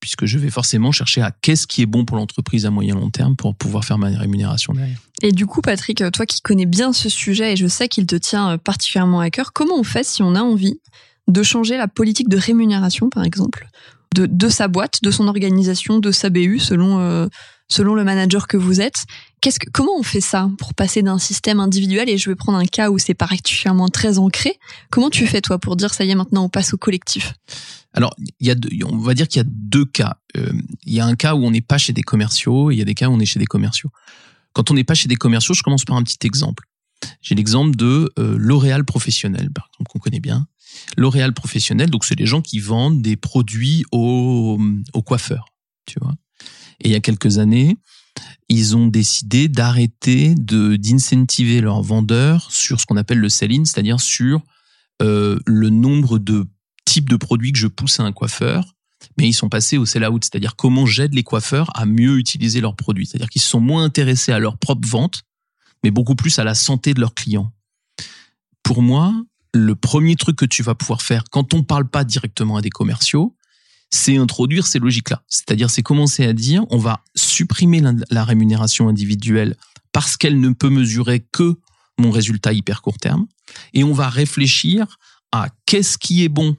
puisque je vais forcément chercher à qu'est-ce qui est bon pour l'entreprise à moyen long terme pour pouvoir faire ma rémunération derrière. Et du coup, Patrick, toi qui connais bien ce sujet et je sais qu'il te tient euh, particulièrement à cœur, comment on fait si on a envie de changer la politique de rémunération, par exemple, de, sa boîte, de son organisation, de sa BU, selon, euh, selon le manager que vous êtes Qu'est-ce que, comment on fait ça pour passer d'un système individuel et je vais prendre un cas où c'est particulièrement très ancré. Comment tu fais toi pour dire ça y est maintenant on passe au collectif? Alors il y a deux, on va dire qu'il y a deux cas. Euh, il y a un cas où on n'est pas chez des commerciaux, il y a des cas où on est chez des commerciaux. Quand on n'est pas chez des commerciaux, je commence par un petit exemple. J'ai l'exemple de euh, L'Oréal professionnel, par exemple, qu'on connaît bien. L'Oréal professionnel, donc c'est des gens qui vendent des produits aux, aux coiffeurs, tu vois. Et il y a quelques années, ils ont décidé d'arrêter d'incentiver leurs vendeurs sur ce qu'on appelle le sell-in, c'est-à-dire sur euh, le nombre de types de produits que je pousse à un coiffeur, mais ils sont passés au sell-out, c'est-à-dire comment j'aide les coiffeurs à mieux utiliser leurs produits, c'est-à-dire qu'ils sont moins intéressés à leur propre vente, mais beaucoup plus à la santé de leurs clients. Pour moi, le premier truc que tu vas pouvoir faire quand on parle pas directement à des commerciaux, c'est introduire ces logiques-là. C'est-à-dire, c'est commencer à dire, on va supprimer la, rémunération individuelle parce qu'elle ne peut mesurer que mon résultat hyper court terme, et on va réfléchir à qu'est-ce qui est bon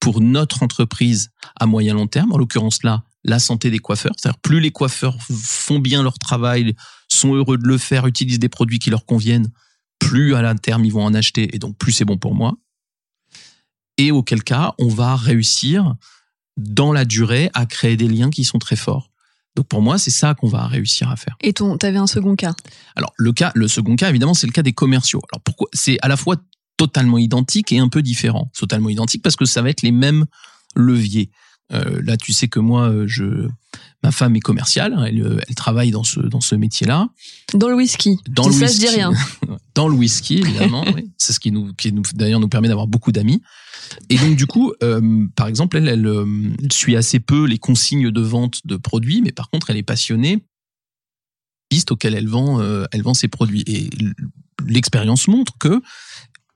pour notre entreprise à moyen long terme, en l'occurrence là, la santé des coiffeurs. C'est-à-dire, plus les coiffeurs font bien leur travail, sont heureux de le faire, utilisent des produits qui leur conviennent, plus à long terme ils vont en acheter, et donc plus c'est bon pour moi. Et auquel cas, on va réussir dans la durée à créer des liens qui sont très forts. Donc pour moi, c'est ça qu'on va réussir à faire. Et ton, t'avais un second cas? Alors le cas, le second cas, évidemment, c'est le cas des commerciaux. Alors pourquoi C'est à la fois totalement identique et un peu différent. Totalement identique parce que ça va être les mêmes leviers. Euh, là, tu sais que moi, euh, je, ma femme est commerciale, hein, elle, euh, elle travaille dans ce dans ce métier-là. Dans le whisky. Dans le ça, whisky. je dis rien. dans le whisky, évidemment. oui. C'est ce qui nous, qui nous d'ailleurs nous permet d'avoir beaucoup d'amis. Et donc du coup, euh, par exemple, elle, euh, suit assez peu les consignes de vente de produits, mais par contre, elle est passionnée pistes auxquelles elle vend, euh, elle vend ses produits. Et l'expérience montre que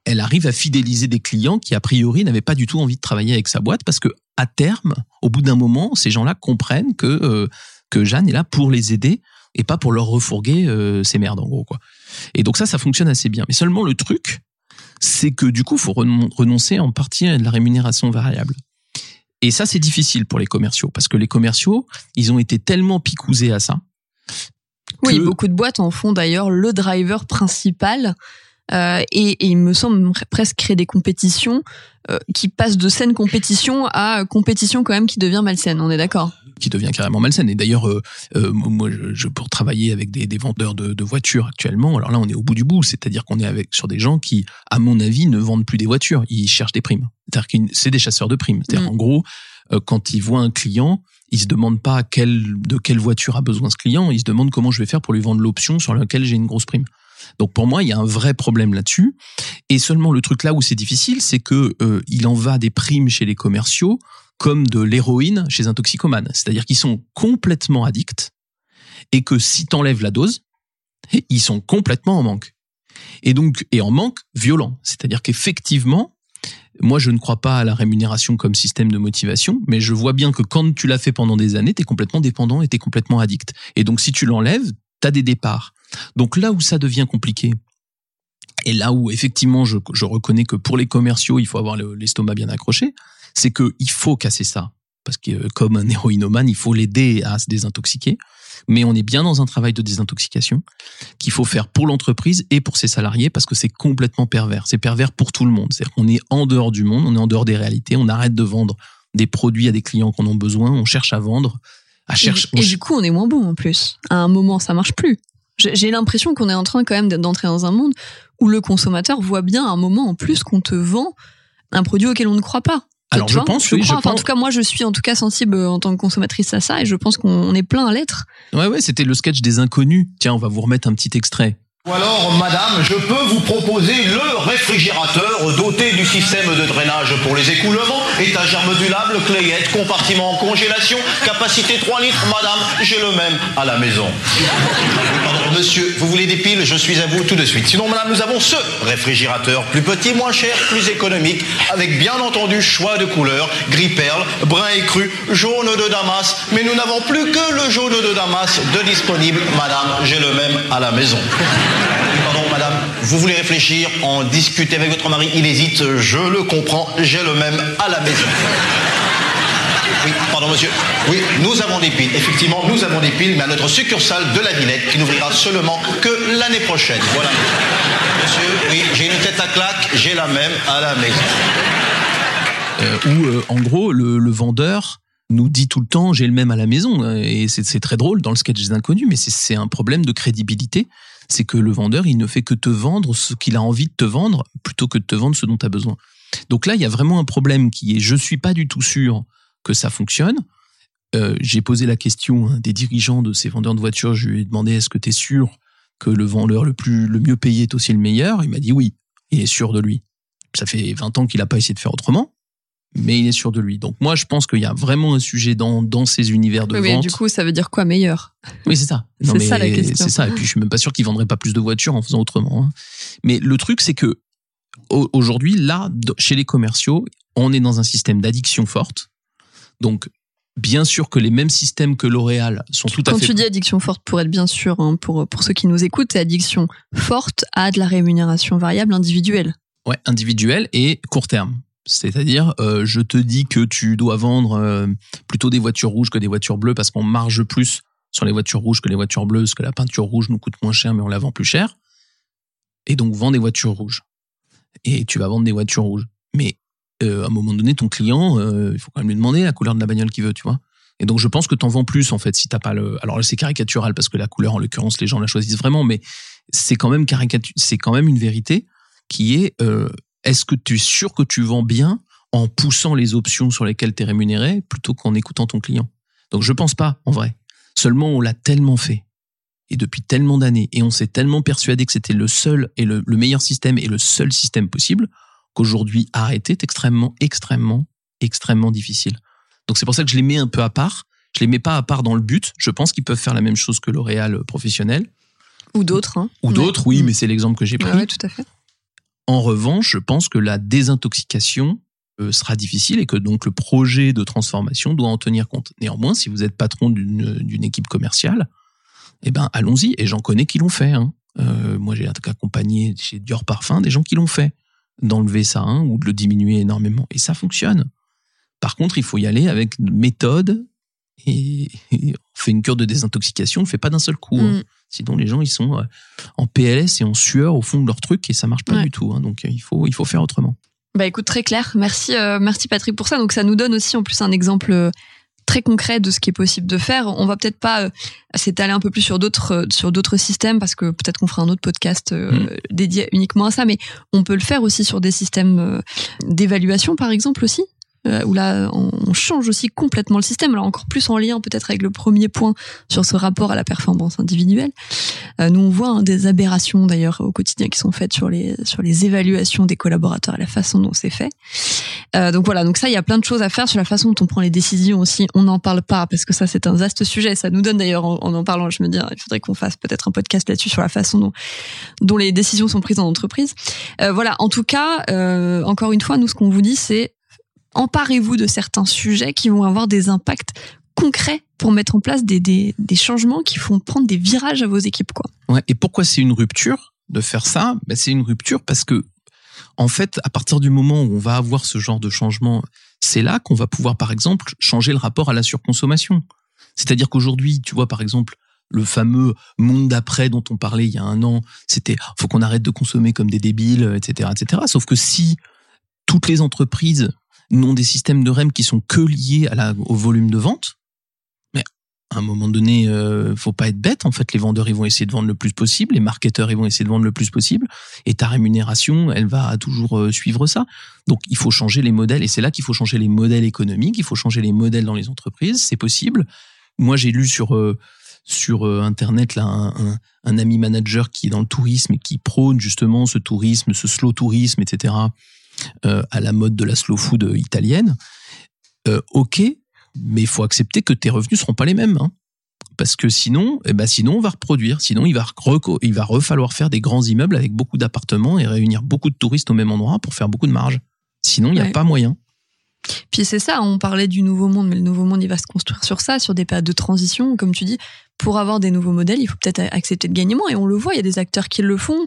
elle arrive à fidéliser des clients qui a priori n'avaient pas du tout envie de travailler avec sa boîte parce que à terme, au bout d'un moment, ces gens-là comprennent que que Jeanne est là pour les aider et pas pour leur refourguer euh, ses merdes en gros quoi. Et donc ça, ça fonctionne assez bien. Mais seulement le truc, c'est que du coup, faut renon- renoncer en partie à de la rémunération variable. Et ça, c'est difficile pour les commerciaux parce que les commerciaux, ils ont été tellement picousés à ça. Oui, beaucoup de boîtes en font d'ailleurs le driver principal. Euh, et, et il me semble presque créer des compétitions euh, qui passent de saine compétition à compétition quand même qui devient malsaine. On est d'accord? Qui devient carrément malsaine. Et d'ailleurs, euh, moi, je, pour travailler avec des, des vendeurs de, de voitures actuellement. Alors là, on est au bout du bout, c'est-à-dire qu'on est avec sur des gens qui, à mon avis, ne vendent plus des voitures. Ils cherchent des primes. C'est-à-dire que c'est des chasseurs de primes. C'est-à-dire Mm. en gros, quand ils voient un client, ils se demandent pas quelle, de quelle voiture a besoin ce client. Ils se demandent comment je vais faire pour lui vendre l'option sur laquelle j'ai une grosse prime. Donc pour moi, il y a un vrai problème là-dessus. Et seulement le truc là où c'est difficile, c'est que euh, il en va des primes chez les commerciaux comme de l'héroïne chez un toxicomane. C'est-à-dire qu'ils sont complètement addicts et que si t'enlèves la dose, ils sont complètement en manque. Et donc, et en manque violent. C'est-à-dire qu'effectivement, moi, je ne crois pas à la rémunération comme système de motivation, mais je vois bien que quand tu l'as fait pendant des années, t'es complètement dépendant et t'es complètement addict. Et donc, si tu l'enlèves, t'as des départs. Donc là où ça devient compliqué, et là où effectivement je, je reconnais que pour les commerciaux, il faut avoir le- l'estomac bien accroché, c'est que il faut casser ça. Parce que euh, comme un héroïnomane, il faut l'aider à se désintoxiquer. Mais on est bien dans un travail de désintoxication qu'il faut faire pour l'entreprise et pour ses salariés parce que c'est complètement pervers. C'est pervers pour tout le monde. C'est-à-dire qu'on est en dehors du monde, on est en dehors des réalités, on arrête de vendre des produits à des clients qu'on a besoin, on cherche à vendre, à chercher. et, et du coup, on est moins bon en plus. À un moment, ça marche plus. J'ai l'impression qu'on est en train quand même d'entrer dans un monde où le consommateur voit bien à un moment en plus qu'on te vend un produit auquel on ne croit pas. Alors, Tu je vois pense, je oui, crois. je Enfin, en tout cas, moi, je suis en tout cas sensible euh, en tant que consommatrice à ça, et je pense qu'on est plein à l'être. Ouais, ouais, c'était le sketch des inconnus. Tiens, on va vous remettre un petit extrait. Ou alors, madame, je peux vous proposer le réfrigérateur doté du système de drainage pour les écoulements, étagère modulable, clayette, compartiment en congélation, capacité 3 litres, madame, j'ai le même à la maison. Monsieur, vous voulez des piles? Je suis à vous tout de suite. Sinon, madame, nous avons ce réfrigérateur, plus petit, moins cher, plus économique, avec bien entendu choix de couleurs, gris perle, brun et cru, jaune de Damas, mais nous n'avons plus que le jaune de Damas de disponible, madame, j'ai le même à la maison. Pardon, madame, vous voulez réfléchir, en discuter avec votre mari, il hésite, je le comprends, j'ai le même à la maison. Oui, pardon monsieur. Oui, nous avons des piles. Effectivement, nous avons des piles, mais à notre succursale de la Villette, qui n'ouvrira seulement que l'année prochaine. Voilà. Monsieur, oui, j'ai une tête à claque, j'ai la même à la maison. Euh, où euh, en gros le, le vendeur nous dit tout le temps j'ai le même à la maison et c'est très drôle dans le sketch des inconnus mais c'est un problème de crédibilité c'est que le vendeur il ne fait que te vendre ce qu'il a envie de te vendre plutôt que de te vendre ce dont tu as besoin. Donc là il y a vraiment un problème qui est je suis pas du tout sûr que ça fonctionne. Euh, j'ai posé la question des dirigeants de ces vendeurs de voitures. Je lui ai demandé est-ce que tu es sûr que le vendeur le le mieux payé est aussi le meilleur? Il m'a dit oui il est sûr de lui. Ça fait 20 ans qu'il n'a pas essayé de faire autrement mais il est sûr de lui. Donc moi, je pense qu'il y a vraiment un sujet dans, dans ces univers de Oui, mais vente. du coup, ça veut dire quoi meilleur? Oui, c'est ça. c'est mais ça la question. C'est ça. Et puis je suis même pas sûr qu'il vendrait pas plus de voitures en faisant autrement. hein. Mais le truc, c'est que au- aujourd'hui, là, chez les commerciaux, on est dans un système d'addiction forte. Donc bien sûr que les mêmes systèmes que L'Oréal sont tout à Quand fait tu dis addiction forte, pour être bien sûr, hein, pour, pour ceux qui nous écoutent, c'est addiction forte à de la rémunération variable individuelle. Ouais, individuel et court terme. C'est-à-dire, euh, je te dis que tu dois vendre euh, plutôt des voitures rouges que des voitures bleues parce qu'on marge plus sur les voitures rouges que les voitures bleues, parce que la peinture rouge nous coûte moins cher, mais on la vend plus cher. Et donc, vends des voitures rouges. Et tu vas vendre des voitures rouges. Mais euh, à un moment donné, ton client, il faut quand même lui demander la couleur de la bagnole qu'il veut, tu vois. Et donc, je pense que t'en vends plus, en fait, si t'as pas le. Alors c'est caricatural parce que la couleur, en l'occurrence, les gens la choisissent vraiment, mais c'est quand même c'est quand même une vérité qui est est-ce que tu es sûr que tu vends bien en poussant les options sur lesquelles tu es rémunéré plutôt qu'en écoutant ton client? Donc je pense pas, en vrai. Seulement, on l'a tellement fait. Et depuis tellement d'années. Et on s'est tellement persuadé que c'était le seul et le, le meilleur système et le seul système possible qu'aujourd'hui, arrêter est extrêmement, extrêmement, extrêmement difficile. Donc c'est pour ça que je les mets un peu à part. Je les mets pas à part dans le but. Je pense qu'ils peuvent faire la même chose que L'Oréal euh, professionnel. Ou d'autres. Hein. Ou d'autres, oui, Mm. mais c'est l'exemple que j'ai pris. Ouais, tout à fait. En revanche, je pense que la désintoxication euh, sera difficile et que donc le projet de transformation doit en tenir compte. Néanmoins, si vous êtes patron d'une équipe commerciale, eh ben allons-y. Et j'en connais qui l'ont fait. hein. Euh, moi, j'ai accompagné chez Dior Parfum des gens qui l'ont fait d'enlever ça hein, ou de le diminuer énormément. Et ça fonctionne. Par contre, il faut y aller avec une méthode et, et on fait une cure de désintoxication, on le fait pas d'un seul coup. hein. Mm. Sinon, les gens, ils sont euh, en PLS et en sueur au fond de leur truc et ça marche pas Ouais. du tout. hein. Donc, euh, il faut, il faut faire autrement. Bah écoute, très clair. Merci, euh, merci Patrick pour ça. Donc ça nous donne aussi en plus un exemple très concret de ce qui est possible de faire. On va peut-être pas euh, s'étaler un peu plus sur d'autres euh, sur d'autres systèmes parce que peut-être qu'on fera un autre podcast euh, Mm. dédié uniquement à ça, mais on peut le faire aussi sur des systèmes d'évaluation par exemple aussi. Euh, Où là, on change aussi complètement le système. Alors encore plus en lien peut-être avec le premier point sur ce rapport à la performance individuelle. Euh, nous, on voit hein, des aberrations d'ailleurs au quotidien qui sont faites sur les sur les évaluations des collaborateurs et la façon dont c'est fait. Euh, donc voilà, donc ça, il y a plein de choses à faire sur la façon dont on prend les décisions aussi. On n'en parle pas parce que ça, c'est un vaste sujet. Ça nous donne d'ailleurs, en, en parlant, je me dis, il faudrait qu'on fasse peut-être un podcast là-dessus sur la façon dont, les décisions sont prises en entreprise. Voilà, en tout cas, encore une fois, nous, ce qu'on vous dit, c'est emparez-vous de certains sujets qui vont avoir des impacts concrets pour mettre en place des, des, changements qui font prendre des virages à vos équipes, quoi. Et pourquoi c'est une rupture de faire ça? Ben, C'est une rupture parce que, en fait, à partir du moment où on va avoir ce genre de changement, c'est là qu'on va pouvoir, par exemple, changer le rapport à la surconsommation. C'est-à-dire qu'aujourd'hui, tu vois, par exemple, le fameux monde d'après dont on parlait il y a un an, c'était faut qu'on arrête de consommer comme des débiles, etc., etc. Sauf que si toutes les entreprises n'ont des systèmes de REM qui sont que liés au volume de vente, mais à un moment donné, euh, faut pas être bête. En fait, les vendeurs ils vont essayer de vendre le plus possible, les marketeurs ils vont essayer de vendre le plus possible, et ta rémunération, elle va toujours euh, suivre ça. Donc, il faut changer les modèles, et c'est là qu'il faut changer les modèles économiques, il faut changer les modèles dans les entreprises. C'est possible. Moi, j'ai lu sur euh, sur internet là un, ami manager qui est dans le tourisme et qui prône justement ce tourisme, ce slow tourisme, etc. Euh, à la mode de la slow food italienne. Euh, ok, mais il faut accepter que tes revenus seront pas les mêmes. Hein. Parce que sinon, eh ben sinon on va reproduire. Sinon, il va, il va refalloir faire des grands immeubles avec beaucoup d'appartements et réunir beaucoup de touristes au même endroit pour faire beaucoup de marge. Sinon, il n'y a pas moyen. Puis c'est ça, on parlait du nouveau monde, mais le nouveau monde, il va se construire sur ça, sur des périodes de transition, comme tu dis. Pour avoir des nouveaux modèles, il faut peut-être accepter de gagner moins. Et on le voit, il y a des acteurs qui le font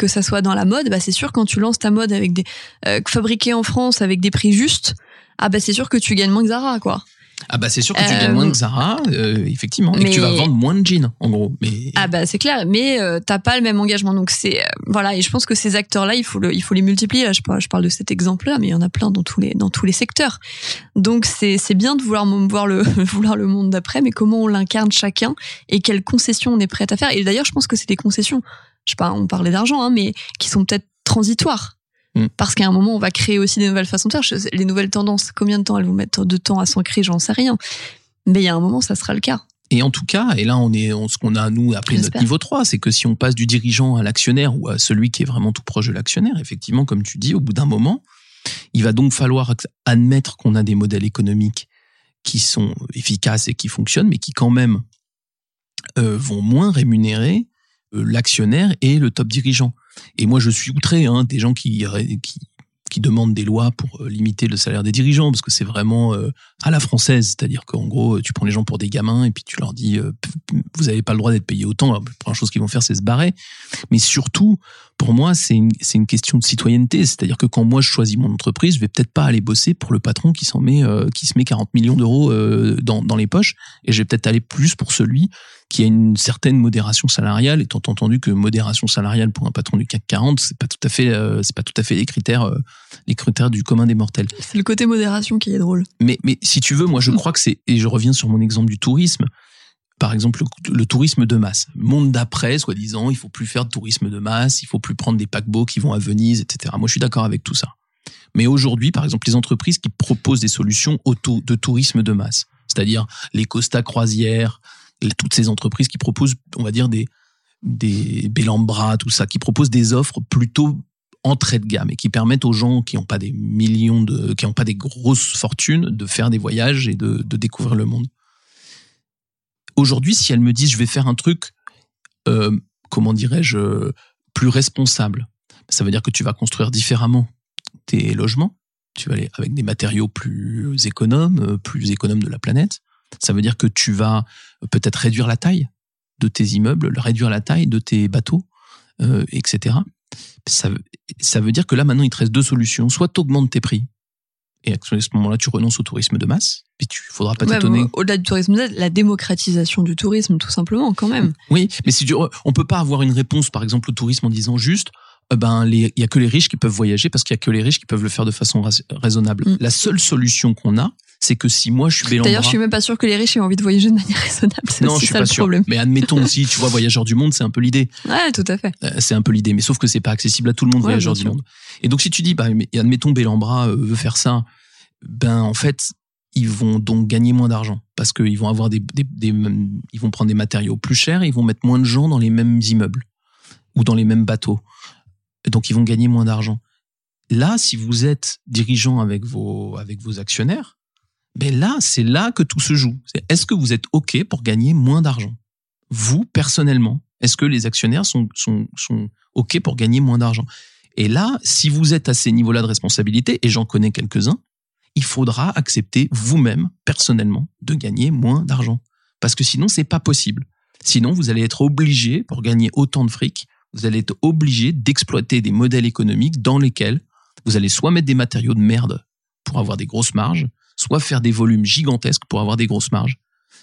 que ça soit dans la mode, bah c'est sûr quand tu lances ta mode avec des euh, fabriqués en France avec des prix justes, ah bah c'est sûr que tu gagnes moins que Zara quoi. Ah bah c'est sûr que tu gagnes moins que Zara, euh, effectivement, et que tu vas vendre moins de jeans, en gros. Mais ah bah c'est clair, mais euh, t'as pas le même engagement, donc c'est euh, voilà. Et je pense que ces acteurs-là, il faut le, il faut les multiplier. Là, je parle, je parle de cet exemple-là, mais il y en a plein dans tous les dans tous les secteurs. Donc c'est c'est bien de vouloir voir le vouloir le monde d'après, mais comment on l'incarne chacun et quelles concessions on est prêt à faire. Et d'ailleurs, je pense que c'est des concessions. Je sais pas, on parlait d'argent, hein, mais qui sont peut-être transitoires Mm. Parce qu'à un moment, on va créer aussi des nouvelles façons de faire. Les nouvelles tendances, combien de temps elles vont mettre de temps à s'ancrer, j'en sais rien. Mais il y a un moment, ça sera le cas. Et en tout cas, et là, on est, ce qu'on a, nous, appelé notre niveau 3, c'est que si on passe du dirigeant à l'actionnaire ou à celui qui est vraiment tout proche de l'actionnaire, effectivement, comme tu dis, au bout d'un moment, il va donc falloir admettre qu'on a des modèles économiques qui sont efficaces et qui fonctionnent, mais qui quand même euh, vont moins rémunérer l'actionnaire et le top dirigeant. Et moi, je suis outré hein, des gens qui, qui, qui demandent des lois pour euh, limiter le salaire des dirigeants, parce que c'est vraiment euh, à la française, c'est-à-dire qu'en gros, tu prends les gens pour des gamins et puis tu leur dis, euh, vous n'avez pas le droit d'être payé autant. La première chose qu'ils vont faire, c'est se barrer. Mais surtout, pour moi, c'est une, une question de citoyenneté, c'est-à-dire que quand moi je choisis mon entreprise, je vais peut-être pas aller bosser pour le patron qui met, qui se met 40 millions d'euros dans, dans les poches, et je vais peut-être aller plus pour celui qui a une certaine modération salariale, étant entendu que modération salariale pour un patron du CAC 40, c'est pas tout à fait, c'est pas tout à fait les critères les critères du commun des mortels. C'est le côté modération qui est drôle. Mais, mais si tu veux, moi je crois que c'est, et je reviens sur mon exemple du tourisme, par exemple le, tourisme de masse. Monde d'après, soi-disant, il faut plus faire de tourisme de masse, il faut plus prendre des paquebots qui vont à Venise, etc. Moi je suis d'accord avec tout ça. Mais aujourd'hui, par exemple, les entreprises qui proposent des solutions auto de tourisme de masse, c'est-à-dire les Costa Croisières, toutes ces entreprises qui proposent, on va dire, des, des Bellambra, tout ça, qui proposent des offres plutôt entrée de gamme et qui permettent aux gens qui n'ont pas des millions qui n'ont pas des grosses fortunes de faire des voyages et de, découvrir le monde. Aujourd'hui, si elles me disent je vais faire un truc, euh, comment dirais-je, plus responsable, ça veut dire que tu vas construire différemment tes logements, tu vas aller avec des matériaux plus économes, plus économes de la planète. Ça veut dire que tu vas peut-être réduire la taille de tes immeubles, réduire la taille de tes bateaux, euh, etc ça, ça veut dire que là, maintenant, il te reste deux solutions. Soit tu augmentes tes prix, et à ce moment-là, tu renonces au tourisme de masse, puis tu faudra pas t'étonner. Au-delà du tourisme de masse, la démocratisation du tourisme, tout simplement, quand même. Oui, mais si tu, on peut pas avoir une réponse, par exemple, au tourisme en disant juste, euh, ben, il y a que les riches qui peuvent voyager parce qu'il y a que les riches qui peuvent le faire de façon raisonnable. Mm. La seule solution qu'on a, c'est que si moi je suis Bélambra... D'ailleurs, je suis même pas sûr que les riches aient envie de voyager de manière raisonnable. Non, je suis pas sûr. Mais admettons aussi, tu vois, voyageur du monde, c'est un peu l'idée. Ouais, tout à fait. Euh, c'est un peu l'idée, mais sauf que c'est pas accessible à tout le monde, voyageur du monde. Et donc, si tu dis, bah, admettons, Bélambra euh, veut faire ça, ben, en fait, ils vont donc gagner moins d'argent parce qu'ils vont avoir des, des, des, ils vont prendre des matériaux plus chers, et ils vont mettre moins de gens dans les mêmes immeubles ou dans les mêmes bateaux. Donc, ils vont gagner moins d'argent. Là, si vous êtes dirigeant avec vos, avec vos actionnaires, ben là, c'est là que tout se joue. Est-ce que vous êtes OK pour gagner moins d'argent? Vous, personnellement, est-ce que les actionnaires sont, sont, sont OK pour gagner moins d'argent? Et là, si vous êtes à ces niveaux-là de responsabilité, et j'en connais quelques-uns, il faudra accepter vous-même, personnellement, de gagner moins d'argent. Parce que sinon, c'est pas possible. Sinon, vous allez être obligé, pour gagner autant de fric, vous allez être obligé d'exploiter des modèles économiques dans lesquels vous allez soit mettre des matériaux de merde pour avoir des grosses marges, soit faire des volumes gigantesques pour avoir des grosses marges.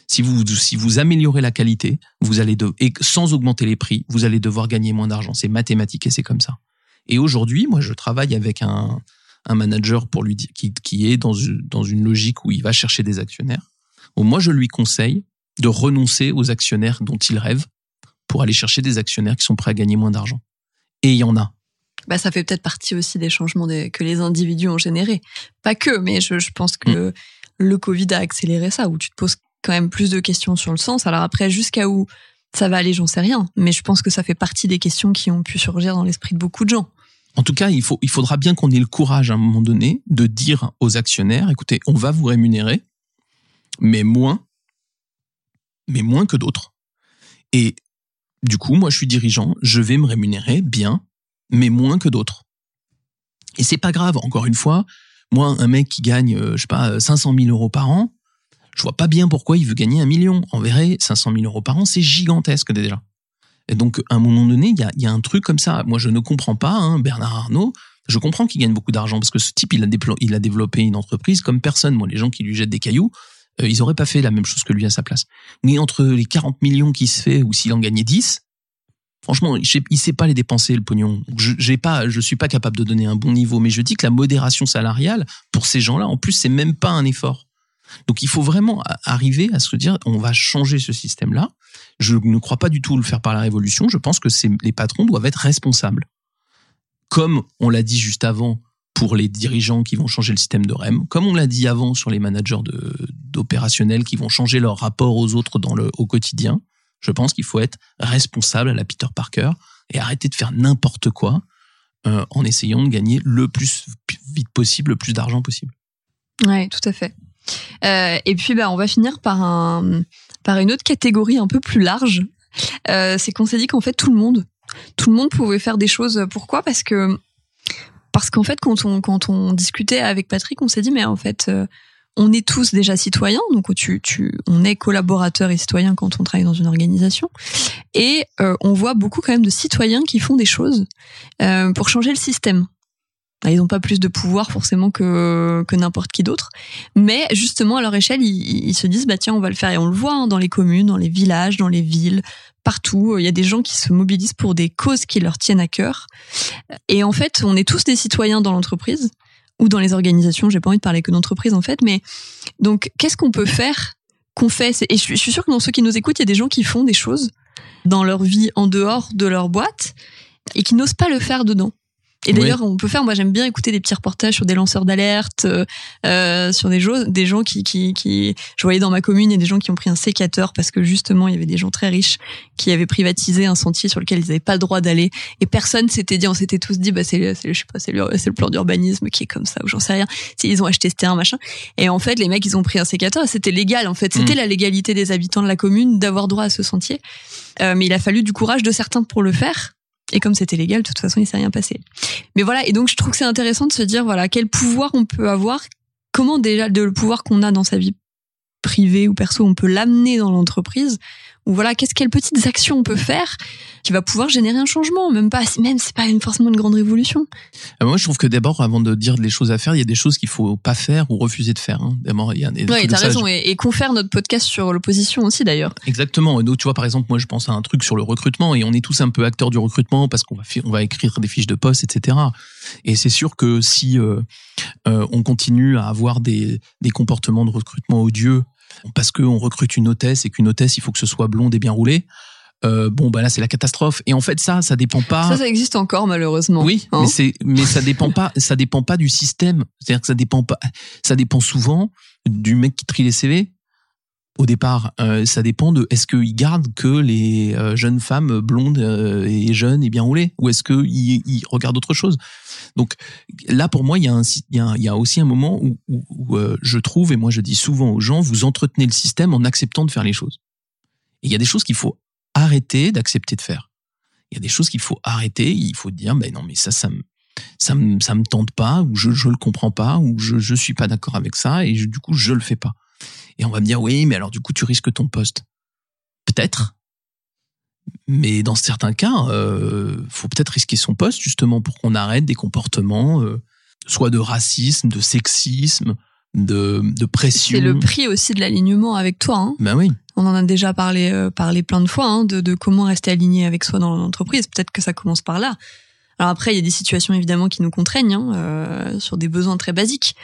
Si vous, si vous améliorez la qualité, vous allez de, et sans augmenter les prix, vous allez devoir gagner moins d'argent. C'est mathématique et c'est comme ça. Et aujourd'hui, moi, je travaille avec un, un manager pour lui qui, qui est dans une, logique où il va chercher des actionnaires. Où moi, je lui conseille de renoncer aux actionnaires dont il rêve pour aller chercher des actionnaires qui sont prêts à gagner moins d'argent. Et il y en a bah, ça fait peut-être partie aussi des changements que les individus ont générés. Pas que, mais je, je pense que mm. le Covid a accéléré ça, où tu te poses quand même plus de questions sur le sens. Alors après, jusqu'à où ça va aller, j'en sais rien. Mais je pense que ça fait partie des questions qui ont pu surgir dans l'esprit de beaucoup de gens. En tout cas, il, faut, il faudra bien qu'on ait le courage à un moment donné de dire aux actionnaires, écoutez, on va vous rémunérer, mais moins, mais moins que d'autres. Et du coup, moi, je suis dirigeant, je vais me rémunérer bien, mais moins que d'autres. Et c'est pas grave, encore une fois, moi, un mec qui gagne, euh, je sais pas, 500 000 euros par an, je vois pas bien pourquoi il veut gagner un million. En vrai, 500 000 euros par an, c'est gigantesque déjà. Et donc, à un moment donné, il y a, y un truc comme ça. Moi, je ne comprends pas, hein, Bernard Arnault, je comprends qu'il gagne beaucoup d'argent parce que ce type, il a, il a développé une entreprise comme personne. Moi, les gens qui lui jettent des cailloux, euh, ils auraient pas fait la même chose que lui à sa place. Mais entre les 40 millions qui se fait ou s'il en gagnait 10, franchement, il sait pas les dépenser le pognon. Je j'ai pas, je suis pas capable de donner un bon niveau, mais je dis que la modération salariale pour ces gens-là, en plus, c'est même pas un effort. Donc il faut vraiment arriver à se dire, on va changer ce système-là. Je ne crois pas du tout le faire par la révolution. Je pense que les patrons doivent être responsables. Comme on l'a dit juste avant pour les dirigeants qui vont changer le système de REM, comme on l'a dit avant sur les managers d'opérationnels qui vont changer leur rapport aux autres dans le, au quotidien, je pense qu'il faut être responsable à la Peter Parker et arrêter de faire n'importe quoi euh, en essayant de gagner le plus vite possible, le plus d'argent possible. Oui, tout à fait. Euh, et puis, bah, on va finir par, un, par une autre catégorie un peu plus large. Euh, c'est qu'on s'est dit qu'en fait, tout le monde, tout le monde pouvait faire des choses. Pourquoi? Parce que parce qu'en fait, quand on, quand on discutait avec Patrick, on s'est dit, mais en fait, on est tous déjà citoyens, donc tu, tu, on est collaborateurs et citoyens quand on travaille dans une organisation, et euh, on voit beaucoup quand même de citoyens qui font des choses euh, pour changer le système. Ils n'ont pas plus de pouvoir forcément que, que n'importe qui d'autre, mais justement à leur échelle, ils, ils, se disent bah tiens on va le faire et on le voit hein, dans les communes, dans les villages, dans les villes, partout. Il y a des gens qui se mobilisent pour des causes qui leur tiennent à cœur. Et en fait, on est tous des citoyens dans l'entreprise ou dans les organisations. J'ai pas envie de parler que d'entreprise en fait, mais donc qu'est-ce qu'on peut faire qu'on fait? Et je suis sûre que dans ceux qui nous écoutent, il y a des gens qui font des choses dans leur vie en dehors de leur boîte et qui n'osent pas le faire dedans. Et d'ailleurs, on peut faire. Moi, j'aime bien écouter des petits reportages sur des lanceurs d'alerte, euh, euh sur des, gens, des gens qui, qui, qui, je voyais dans ma commune, il y a des gens qui ont pris un sécateur parce que justement, il y avait des gens très riches qui avaient privatisé un sentier sur lequel ils n'avaient pas le droit d'aller. Et personne s'était dit, on s'était tous dit, bah c'est, je sais pas, c'est le, plan d'urbanisme qui est comme ça ou j'en sais rien. Ils ont acheté ce terrain machin. Et en fait, les mecs, ils ont pris un sécateur. C'était légal. En fait, c'était mmh. la légalité des habitants de la commune d'avoir droit à ce sentier. Euh, mais il a fallu du courage de certains pour le faire. Et comme c'était légal, de toute façon, il s'est rien passé. Mais voilà, et donc je trouve que c'est intéressant de se dire, voilà, quel pouvoir on peut avoir, comment déjà de le pouvoir qu'on a dans sa vie privée ou perso, on peut l'amener dans l'entreprise ou voilà, qu'est-ce quelles petites actions on peut faire qui va pouvoir générer un changement, même pas même c'est pas forcément une grande révolution. Euh, moi, je trouve que d'abord, avant de dire les choses à faire, il y a des choses qu'il faut pas faire ou refuser de faire. Hein. D'abord, il y a des. Ouais, t'as raison, et, et qu'on faire notre podcast sur l'opposition aussi d'ailleurs. Exactement. Donc, tu vois, par exemple, moi, je pense à un truc sur le recrutement, et on est tous un peu acteurs du recrutement parce qu'on va on va écrire des fiches de poste, etc. Et c'est sûr que si euh, euh, on continue à avoir des des comportements de recrutement odieux parce qu'on recrute une hôtesse et qu'une hôtesse, il faut que ce soit blonde et bien roulée. Euh, bon bah là c'est la catastrophe et en fait ça ça dépend pas ça ça existe encore malheureusement oui hein mais c'est mais ça dépend pas ça dépend pas du système c'est-à-dire que ça dépend pas ça dépend souvent du mec qui trie les CV au départ. Euh, ça dépend de est-ce qu'ils gardent que les euh, jeunes femmes blondes euh, et jeunes et bien roulées ou est-ce qu'ils ils regardent autre chose. Donc là, pour moi, il y a, aussi un moment où je trouve, et moi je dis souvent aux gens, vous entretenez le système en acceptant de faire les choses. Et il y a des choses qu'il faut arrêter d'accepter de faire. Il y a des choses qu'il faut arrêter, il faut dire, ben non, mais ça, ça me, ça me, ça me tente pas, ou je, je le comprends pas, ou je, je suis pas d'accord avec ça, et du coup, je le fais pas. Et on va me dire, oui, mais alors du coup, tu risques ton poste. Peut-être. Mais dans certains cas, euh, faut peut-être risquer son poste justement pour qu'on arrête des comportements, euh, soit de racisme, de sexisme, de, de pression. C'est le prix aussi de l'alignement avec toi. Hein. Ben oui. On en a déjà parlé, euh, parlé plein de fois hein, de, de comment rester aligné avec soi dans l'entreprise. Peut-être que ça commence par là. Alors après, il y a des situations évidemment qui nous contraignent hein, euh, sur des besoins très basiques.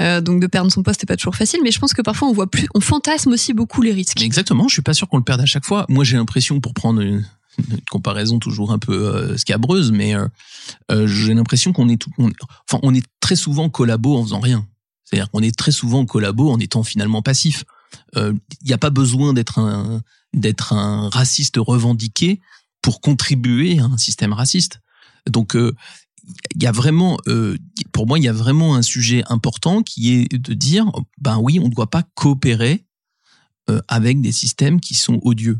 Euh, donc de perdre son poste n'est pas toujours facile, mais je pense que parfois on voit plus, on fantasme aussi beaucoup les risques. Exactement. Je suis pas sûr qu'on le perde à chaque fois. Moi, j'ai l'impression, pour prendre une, comparaison toujours un peu euh, scabreuse, mais euh, euh, j'ai l'impression qu'on est tout, on, enfin, on est très souvent collabo en faisant rien. C'est-à-dire qu'on est très souvent collabo en étant finalement passif. Il n'y a pas besoin d'être un d'être un raciste revendiqué pour contribuer à un système raciste. Donc il y a vraiment, pour moi, il y a vraiment un sujet important qui est de dire, ben oui, on ne doit pas coopérer avec des systèmes qui sont odieux.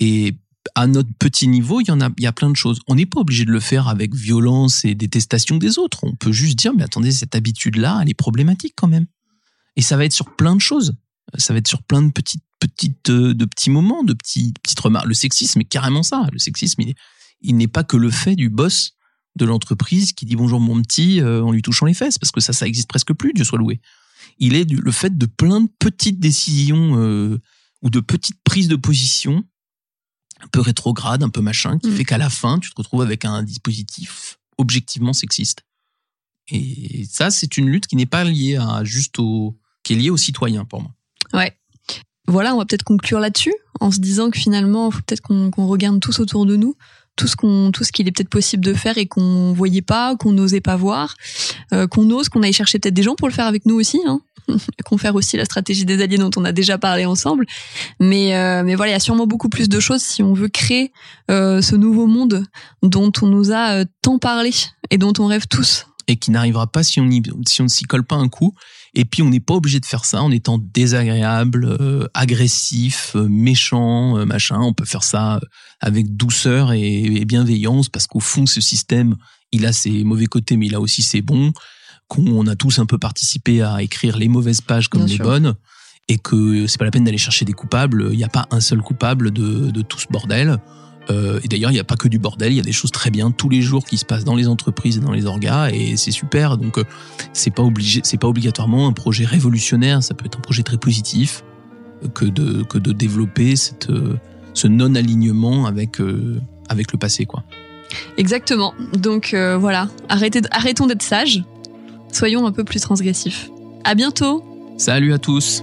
Et à notre petit niveau, il y en a, il y a plein de choses. On n'est pas obligé de le faire avec violence et détestation des autres. On peut juste dire, mais attendez, cette habitude-là, elle est problématique quand même. Et ça va être sur plein de choses. Ça va être sur plein de petites, petites, euh, de petits moments, de petits, petites remarques. Le sexisme est carrément ça. Le sexisme, il n'est pas que le fait du boss de l'entreprise qui dit bonjour mon petit euh, en lui touchant les fesses, parce que ça, ça existe presque plus, Dieu soit loué. Il est le fait de plein de petites décisions euh, ou de petites prises de position un peu rétrograde, un peu machin, qui mm. fait qu'à la fin, tu te retrouves avec un dispositif objectivement sexiste. Et ça, c'est une lutte qui n'est pas liée à juste au, qui est liée aux citoyens pour moi. Ouais. Voilà, on va peut-être conclure là-dessus en se disant que finalement, il faut peut-être qu'on regarde tous autour de nous tout ce qu'on tout ce qu'il est peut-être possible de faire et qu'on voyait pas, qu'on n'osait pas voir, euh, qu'on ose, qu'on aille chercher peut-être des gens pour le faire avec nous aussi. Hein. qu'on faire aussi la stratégie des alliés dont on a déjà parlé ensemble. Mais, euh, mais voilà, il y a sûrement beaucoup plus de choses si on veut créer euh, ce nouveau monde dont on nous a tant parlé et dont on rêve tous. Et qui n'arrivera pas si on si on ne s'y colle pas un coup. Et puis on n'est pas obligé de faire ça en étant désagréable, agressif, méchant, machin. On peut faire ça avec douceur et, et bienveillance parce qu'au fond ce système, il a ses mauvais côtés, mais il a aussi ses bons qu'on a tous un peu participé à écrire les mauvaises pages comme les bonnes et que c'est pas la peine d'aller chercher des coupables. Il n'y a pas un seul coupable de, de tout ce bordel. Euh, et d'ailleurs, il n'y a pas que du bordel, il y a des choses très bien tous les jours qui se passent dans les entreprises et dans les orgas, et c'est super. Donc, euh, c'est pas obligé, c'est pas obligatoirement un projet révolutionnaire. Ça peut être un projet très positif euh, que de que de développer cette ce non alignement avec avec le passé, quoi. Exactement. Donc voilà, arrêtez, arrêtons d'être sages soyons un peu plus transgressifs. À bientôt. Salut à tous.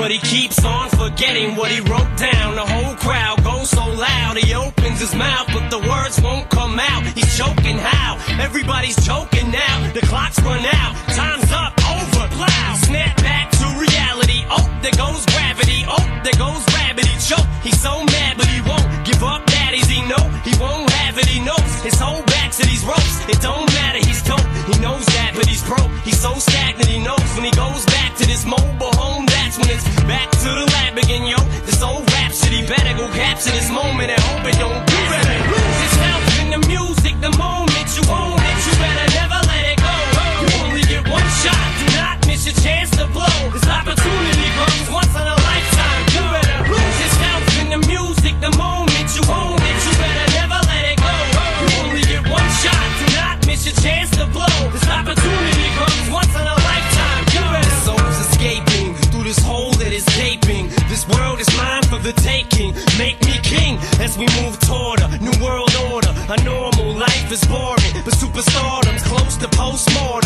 But he keeps on forgetting what he wrote down. The whole crowd goes so loud, he opens his mouth, but the words won't come out. He's choking how? Everybody's choking now. The clock's run out, time's up, over, plow. Snap back to reality. Oh, there goes gravity. Oh, there goes rabbit. He choke. He's so mad, but he won't give up daddies, he know he won't have it, he knows his whole back to these ropes. It don't matter, he's dope, he knows that, but he's broke. He's so stagnant, he knows when he goes back to this mobile home, that's when it's back to the lab again, yo. This old rhapsody better go capture this moment and hope it don't taking. Make me king as we move toward a new world order. A normal life is boring, but superstardom's close to postmortem.